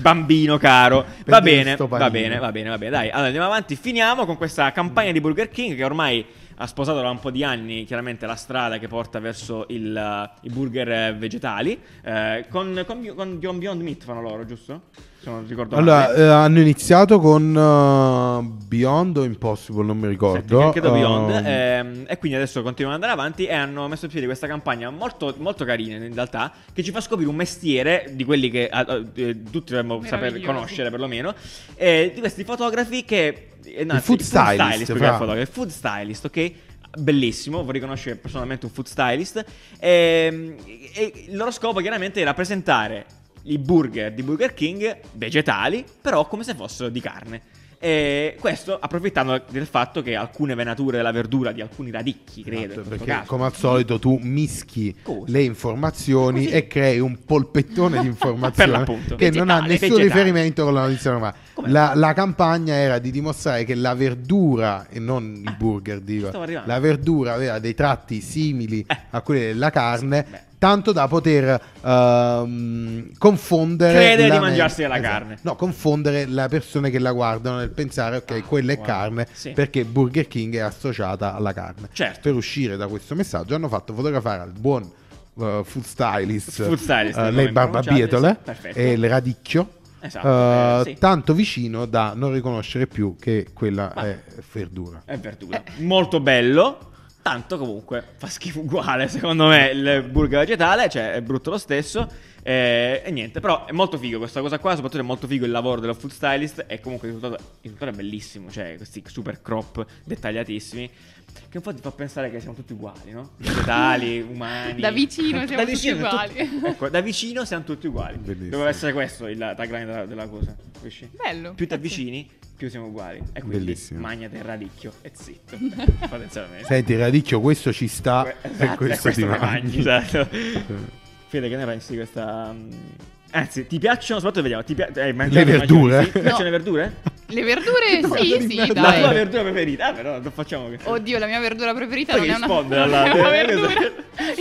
Speaker 2: Bambino caro. Va bene, va bene, va bene, va bene. Dai, allora andiamo avanti. Finiamo con questa campagna di Burger King che ormai ha sposato da un po' di anni chiaramente la strada che porta verso il, uh, i burger eh, vegetali. Eh, con, con, con Beyond Beyond Meat fanno loro, giusto? Se non ricordo
Speaker 1: Allora, eh, hanno iniziato con uh, Beyond o Impossible, non mi
Speaker 2: Senti,
Speaker 1: ricordo.
Speaker 2: credo Beyond.
Speaker 1: Um,
Speaker 2: ehm, e quindi adesso continuano ad andare avanti e hanno messo in piedi questa campagna molto, molto carina in realtà, che ci fa scoprire un mestiere di quelli che ah, eh, tutti dovremmo saper conoscere perlomeno, eh, di questi fotografi che... eh, no,
Speaker 1: Il food
Speaker 2: anzi,
Speaker 1: stylist,
Speaker 2: più che
Speaker 1: fra.
Speaker 2: il fotografo, food stylist, ok? Bellissimo, vorrei conoscere personalmente un food stylist. Ehm, E, il loro scopo chiaramente era presentare i burger di Burger King vegetali, però come se fossero di carne. E questo approfittando del fatto che alcune venature della verdura di alcuni radicchi, credo.
Speaker 1: esatto, perché
Speaker 2: caso.
Speaker 1: come al solito tu mischi
Speaker 2: Cosa?
Speaker 1: le informazioni
Speaker 2: Così.
Speaker 1: e crei un polpettone di informazioni che non ha nessun
Speaker 2: vegetale.
Speaker 1: riferimento con la notizia normale. La, la campagna era di dimostrare che la verdura e non i burger dico,
Speaker 2: stavo arrivando.
Speaker 1: la verdura aveva dei tratti simili
Speaker 2: Eh.
Speaker 1: a quelli della carne
Speaker 2: Beh.
Speaker 1: Tanto da poter ehm, confondere
Speaker 2: Crede
Speaker 1: la
Speaker 2: di mangiarsi della
Speaker 1: esatto.
Speaker 2: carne.
Speaker 1: no confondere le persone che la guardano nel pensare ok
Speaker 2: Ah,
Speaker 1: quella è
Speaker 2: wow.
Speaker 1: carne
Speaker 2: Sì.
Speaker 1: perché Burger King è associata alla carne
Speaker 2: Certo.
Speaker 1: per uscire da questo messaggio hanno fatto fotografare al buon uh, food stylist,
Speaker 2: Food stylist,
Speaker 1: uh, le barbabietole
Speaker 2: sì,
Speaker 1: e il radicchio
Speaker 2: Esatto,
Speaker 1: uh,
Speaker 2: eh, sì.
Speaker 1: tanto vicino da non riconoscere più che quella
Speaker 2: Ma-
Speaker 1: è verdura
Speaker 2: È verdura. Molto bello. Tanto comunque fa schifo uguale, secondo me, il burger vegetale, cioè è brutto lo stesso. eh, e niente, però è molto figo questa cosa qua, soprattutto è molto figo il lavoro dello food stylist e comunque il risultato, il risultato è bellissimo, cioè questi super crop dettagliatissimi. Che un po' ti fa pensare che siamo tutti uguali, no? Vegetali, umani.
Speaker 4: Da vicino siamo tutti
Speaker 2: vicino
Speaker 4: uguali.
Speaker 2: tutti- ecco, da vicino siamo tutti uguali.
Speaker 1: Bellissimo.
Speaker 2: Doveva essere questo il tagline della, della cosa, capisci?
Speaker 4: Bello.
Speaker 2: Più ti
Speaker 4: grazie.
Speaker 2: avvicini, più siamo uguali. E quindi
Speaker 1: Bellissimo.
Speaker 2: magnate il radicchio e zitto. Potenzialmente.
Speaker 1: senti radicchio questo ci sta e
Speaker 2: esatto,
Speaker 1: questo,
Speaker 2: e questo
Speaker 1: ti
Speaker 2: mi
Speaker 1: mangi.
Speaker 2: esatto. Fede, che ne pensi di questa... mm, Anzi, ti piacciono, soprattutto vediamo, ti pia- hai mangiato,
Speaker 1: Le verdure?
Speaker 2: Sì. Ti piacciono
Speaker 4: No.
Speaker 2: le verdure?
Speaker 4: Le verdure, sì, sì,
Speaker 2: La tua
Speaker 4: dai.
Speaker 2: verdura preferita? Ah, però non facciamo che...
Speaker 4: Oddio, la mia verdura preferita
Speaker 2: Poi
Speaker 4: non è una,
Speaker 2: risponde
Speaker 4: non
Speaker 2: alla-
Speaker 4: è una
Speaker 2: eh,
Speaker 4: verdura.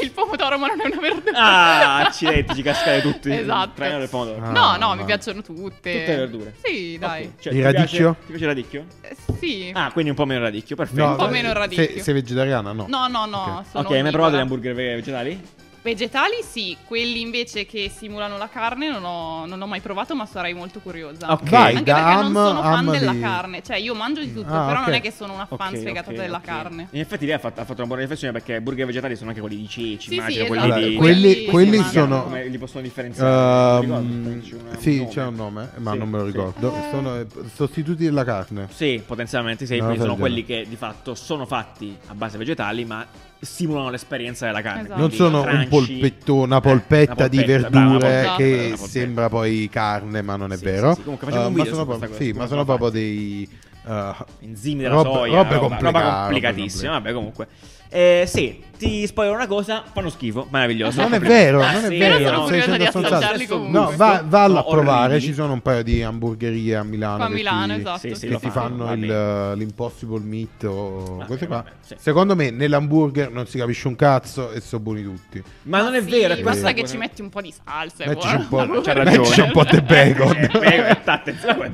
Speaker 4: Il pomodoro, ma non è una verdura.
Speaker 2: Ah, accidenti, ci cascate tutti.
Speaker 4: Esatto.
Speaker 2: Traino del pomodoro.
Speaker 1: Ah,
Speaker 4: no, no,
Speaker 1: ma-
Speaker 4: mi piacciono tutte.
Speaker 2: Tutte le verdure.
Speaker 4: Sì, dai.
Speaker 2: Ok, cioè,
Speaker 1: Il
Speaker 2: ti piace-
Speaker 1: radicchio?
Speaker 2: Ti piace il radicchio?
Speaker 4: Eh, sì.
Speaker 2: Ah, quindi un po' meno radicchio, perfetto.
Speaker 1: No,
Speaker 4: Un po' meno il radicchio.
Speaker 1: se- sei vegetariana no
Speaker 4: No, no, no.
Speaker 1: Ok.
Speaker 2: hai mai provato gli hamburger ve- vegetali?
Speaker 4: Vegetali sì, quelli invece che simulano la carne non ho, non ho mai provato, ma sarei molto curiosa.
Speaker 2: Ok.
Speaker 1: Vai,
Speaker 4: Anche
Speaker 1: da
Speaker 4: perché non sono fan della
Speaker 1: di-
Speaker 4: carne, cioè io mangio di tutto,
Speaker 1: Ah,
Speaker 4: però
Speaker 1: ok.
Speaker 4: non è che sono una fan
Speaker 2: Ok,
Speaker 4: sfegata
Speaker 2: ok,
Speaker 4: della
Speaker 2: ok.
Speaker 4: carne.
Speaker 2: In effetti lei ha fatto, ha fatto una buona riflessione perché i burger vegetali sono anche quelli di ceci,
Speaker 4: Sì,
Speaker 2: immagino,
Speaker 4: sì,
Speaker 2: quelli
Speaker 4: esatto.
Speaker 2: di...
Speaker 1: Quelli, quelli
Speaker 4: si
Speaker 1: sono
Speaker 2: Come li possono differenziare? Non mi
Speaker 1: Ehm,
Speaker 2: ricordo, c'è un- un
Speaker 1: sì,
Speaker 2: nome.
Speaker 1: c'è un nome, ma
Speaker 2: Sì,
Speaker 1: non me lo
Speaker 2: sì.
Speaker 1: ricordo. Sono eh, sostituti della carne.
Speaker 2: Sì, potenzialmente sì,
Speaker 1: No,
Speaker 2: quindi sono quelli che di fatto sono fatti a base vegetali, ma simulano l'esperienza della carne.
Speaker 4: Esatto.
Speaker 1: Non sono un
Speaker 2: crunchy.
Speaker 1: polpetto, una
Speaker 2: Eh,
Speaker 1: polpetta
Speaker 2: una
Speaker 1: di
Speaker 2: polpetta, brava, una
Speaker 1: verdure
Speaker 2: polpetta,
Speaker 1: che sembra poi carne, ma non è
Speaker 2: Sì,
Speaker 1: vero.
Speaker 2: sì, sì. Comunque facciamo
Speaker 1: Eh,
Speaker 2: un
Speaker 1: ma
Speaker 2: video
Speaker 1: sono
Speaker 2: su
Speaker 1: proprio,
Speaker 2: questa
Speaker 1: sì,
Speaker 2: cosa,
Speaker 1: ma sono
Speaker 2: sono
Speaker 1: proprio dei eh,
Speaker 2: Enzimi della
Speaker 1: robe-
Speaker 2: soia,
Speaker 1: robe
Speaker 2: roba,
Speaker 1: complicate,
Speaker 2: roba complicatissima.
Speaker 1: complicate.
Speaker 2: Vabbè, comunque. Eh, sì, ti spoilerò una cosa, fanno schifo, meraviglioso.
Speaker 1: Non è vero, non è vero.
Speaker 4: sono
Speaker 1: stai
Speaker 4: curiosa
Speaker 1: dicendo
Speaker 4: di
Speaker 1: stronzate.
Speaker 4: assaggiarli comunque.
Speaker 1: No, va, vallo a provare.
Speaker 2: orribili.
Speaker 1: Ci sono un paio di hamburgerie a Milano.
Speaker 4: Qua a
Speaker 1: che
Speaker 4: Milano,
Speaker 1: ti-
Speaker 4: esatto.
Speaker 2: Sì, sì,
Speaker 1: che
Speaker 2: lo
Speaker 1: ti
Speaker 2: fanno,
Speaker 1: fanno
Speaker 2: va
Speaker 1: il,
Speaker 2: bene.
Speaker 1: l'impossible meat o
Speaker 2: Vabbè,
Speaker 1: queste qua.
Speaker 2: vabbè, sì.
Speaker 1: Secondo me nell'hamburger non si capisce un cazzo e sono buoni tutti.
Speaker 2: Ma non è
Speaker 4: Sì,
Speaker 2: vero, è
Speaker 4: basta
Speaker 2: questa
Speaker 4: che ci metti un po' di salsa. e
Speaker 1: Mettici un
Speaker 4: buono.
Speaker 1: po',
Speaker 2: C'ha
Speaker 1: mettici un po' di bacon.
Speaker 2: Eh, bacon, attenzione.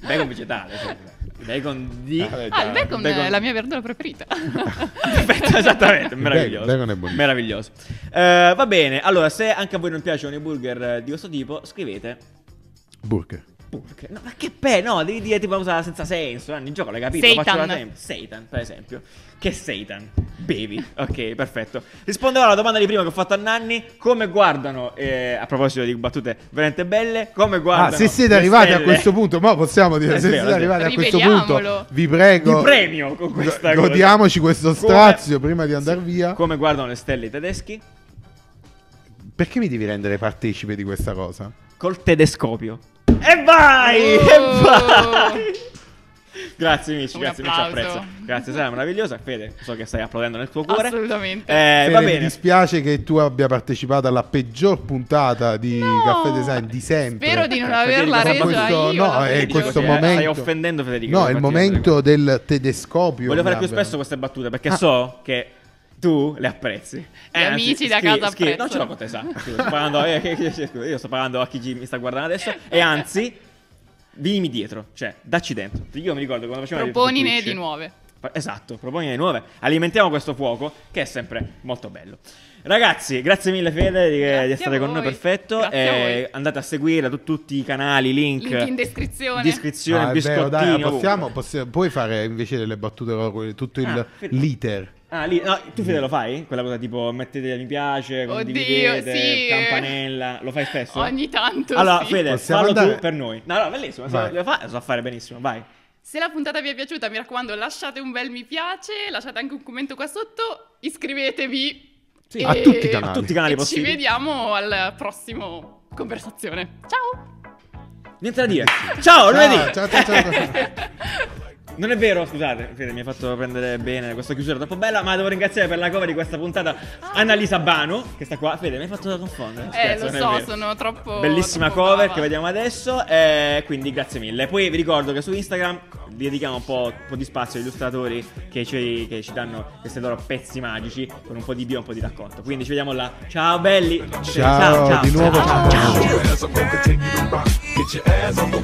Speaker 2: Bacon vegetale. cioè, Bacon di...
Speaker 4: Ah, il bacon, è la mia verdura preferita.
Speaker 2: Perfetto, esattamente, meraviglioso.
Speaker 1: bacon è buonissimo.
Speaker 2: Meraviglioso. Eh, va bene, allora se anche a voi non piacciono i burger eh, di questo tipo, scrivete
Speaker 1: Burger.
Speaker 2: Burger. No, ma che pe, no, devi dire tipo una cosa senza senso, eh, in gioco l'hai capito, lo
Speaker 4: Satan.
Speaker 2: faccio da tempo. Satan, per esempio. Che Satan? Bevi. Ok, perfetto. Risponderò alla domanda di prima che ho fatto a Nanni, come guardano eh, a proposito di battute veramente belle, come guardano
Speaker 1: Ah, se siete arrivati a
Speaker 2: stelle-
Speaker 1: questo punto, ma possiamo dire,
Speaker 2: È
Speaker 1: se
Speaker 2: vero,
Speaker 1: siete arrivati a questo punto, vi prego,
Speaker 2: Di premio con questa
Speaker 1: go-
Speaker 2: cosa.
Speaker 1: godiamoci questo
Speaker 2: Come-
Speaker 1: strazio prima di andare via.
Speaker 2: Come guardano le stelle i tedeschi?
Speaker 1: Perché mi devi rendere partecipe di questa cosa?
Speaker 2: Col tedescopio. E vai!
Speaker 4: Oh.
Speaker 2: E vai! grazie amici,
Speaker 4: Un
Speaker 2: grazie, mi ci
Speaker 4: applauso.
Speaker 2: apprezzo. Grazie, Sara, meravigliosa. Fede, so che stai applaudendo nel tuo cuore.
Speaker 4: Assolutamente.
Speaker 2: Eh,
Speaker 1: Fede,
Speaker 2: va
Speaker 1: Mi
Speaker 2: bene.
Speaker 1: dispiace che tu abbia partecipato alla peggior puntata di
Speaker 4: No,
Speaker 1: Caffè Design di sempre.
Speaker 4: Spero di non averla resa
Speaker 1: questo-
Speaker 4: io.
Speaker 1: no, è questo
Speaker 2: Sì,
Speaker 1: momento-
Speaker 2: Stai offendendo Federico.
Speaker 1: No, il
Speaker 2: infatti,
Speaker 1: momento del tedescopio.
Speaker 2: Voglio fare
Speaker 1: mi
Speaker 2: più spesso queste battute perché so che tu le apprezzi.
Speaker 4: Gli amici da
Speaker 2: scri-
Speaker 4: casa
Speaker 2: scri- Non
Speaker 4: apprezzano.
Speaker 2: ce l'ho con te, sa. Scusa, Sto parlando, eh, scusa, io sto parlando a chi mi sta guardando adesso. E anzi, vieni dietro. Cioè, dacci dentro. Io mi ricordo quando facevamo le
Speaker 4: Proponine di nuove.
Speaker 2: Esatto, proponine nuove. Alimentiamo questo fuoco che è sempre molto bello. Ragazzi, grazie mille Fede di,
Speaker 4: Grazie
Speaker 2: di
Speaker 4: a
Speaker 2: essere con noi, perfetto.
Speaker 4: A
Speaker 2: Eh,
Speaker 4: voi.
Speaker 2: andate a seguire tu- tutti i canali, link,
Speaker 4: Link in descrizione.
Speaker 2: descrizione,
Speaker 1: Ah, è vero, dai, possiamo, possiamo- puoi fare invece delle battute tutto il
Speaker 2: Ah, Fede-
Speaker 1: l'iter.
Speaker 2: Ah, lì, no, tu Fede lo fai? Quella cosa tipo mettete mi piace,
Speaker 4: Oddio,
Speaker 2: condividete,
Speaker 4: sì.
Speaker 2: campanella, lo fai spesso?
Speaker 4: Ogni tanto
Speaker 2: Allora,
Speaker 4: sì.
Speaker 2: Fede,
Speaker 1: Possiamo
Speaker 2: fallo
Speaker 1: andare-
Speaker 2: tu per noi. No, no, bellissimo, se
Speaker 1: Vai.
Speaker 2: lo fa, lo so fare benissimo, vai.
Speaker 4: Se la puntata vi è piaciuta, mi raccomando, lasciate un bel mi piace, lasciate anche un commento qua sotto, iscrivetevi.
Speaker 2: Sì,
Speaker 4: e-
Speaker 1: a tutti i canali.
Speaker 2: A tutti i canali
Speaker 4: e ci
Speaker 2: possibili.
Speaker 4: vediamo al prossimo conversazione. Ciao!
Speaker 2: Niente da dire. Ciao, lunedì.
Speaker 1: ciao, ciao, ciao, ciao.
Speaker 2: Non è vero, scusate, Fede mi ha fatto prendere bene questa chiusura troppo bella, ma devo ringraziare per la cover di questa puntata Annalisa Bano, che sta qua. Fede, mi hai fatto confondere.
Speaker 4: Eh,
Speaker 2: Scherzo,
Speaker 4: lo
Speaker 2: non è
Speaker 4: so,
Speaker 2: vero.
Speaker 4: sono troppo.
Speaker 2: Bellissima
Speaker 4: troppo
Speaker 2: cover
Speaker 4: brava.
Speaker 2: che vediamo adesso, eh, quindi grazie mille. Poi vi ricordo che su Instagram vi dedichiamo un po', un po' di spazio agli illustratori che ci, che ci danno questi loro pezzi magici con un po' di bio e un po' di racconto. Quindi ci vediamo là. Ciao belli.
Speaker 1: Ciao, di nuovo
Speaker 2: ciao.
Speaker 1: ciao.
Speaker 3: Your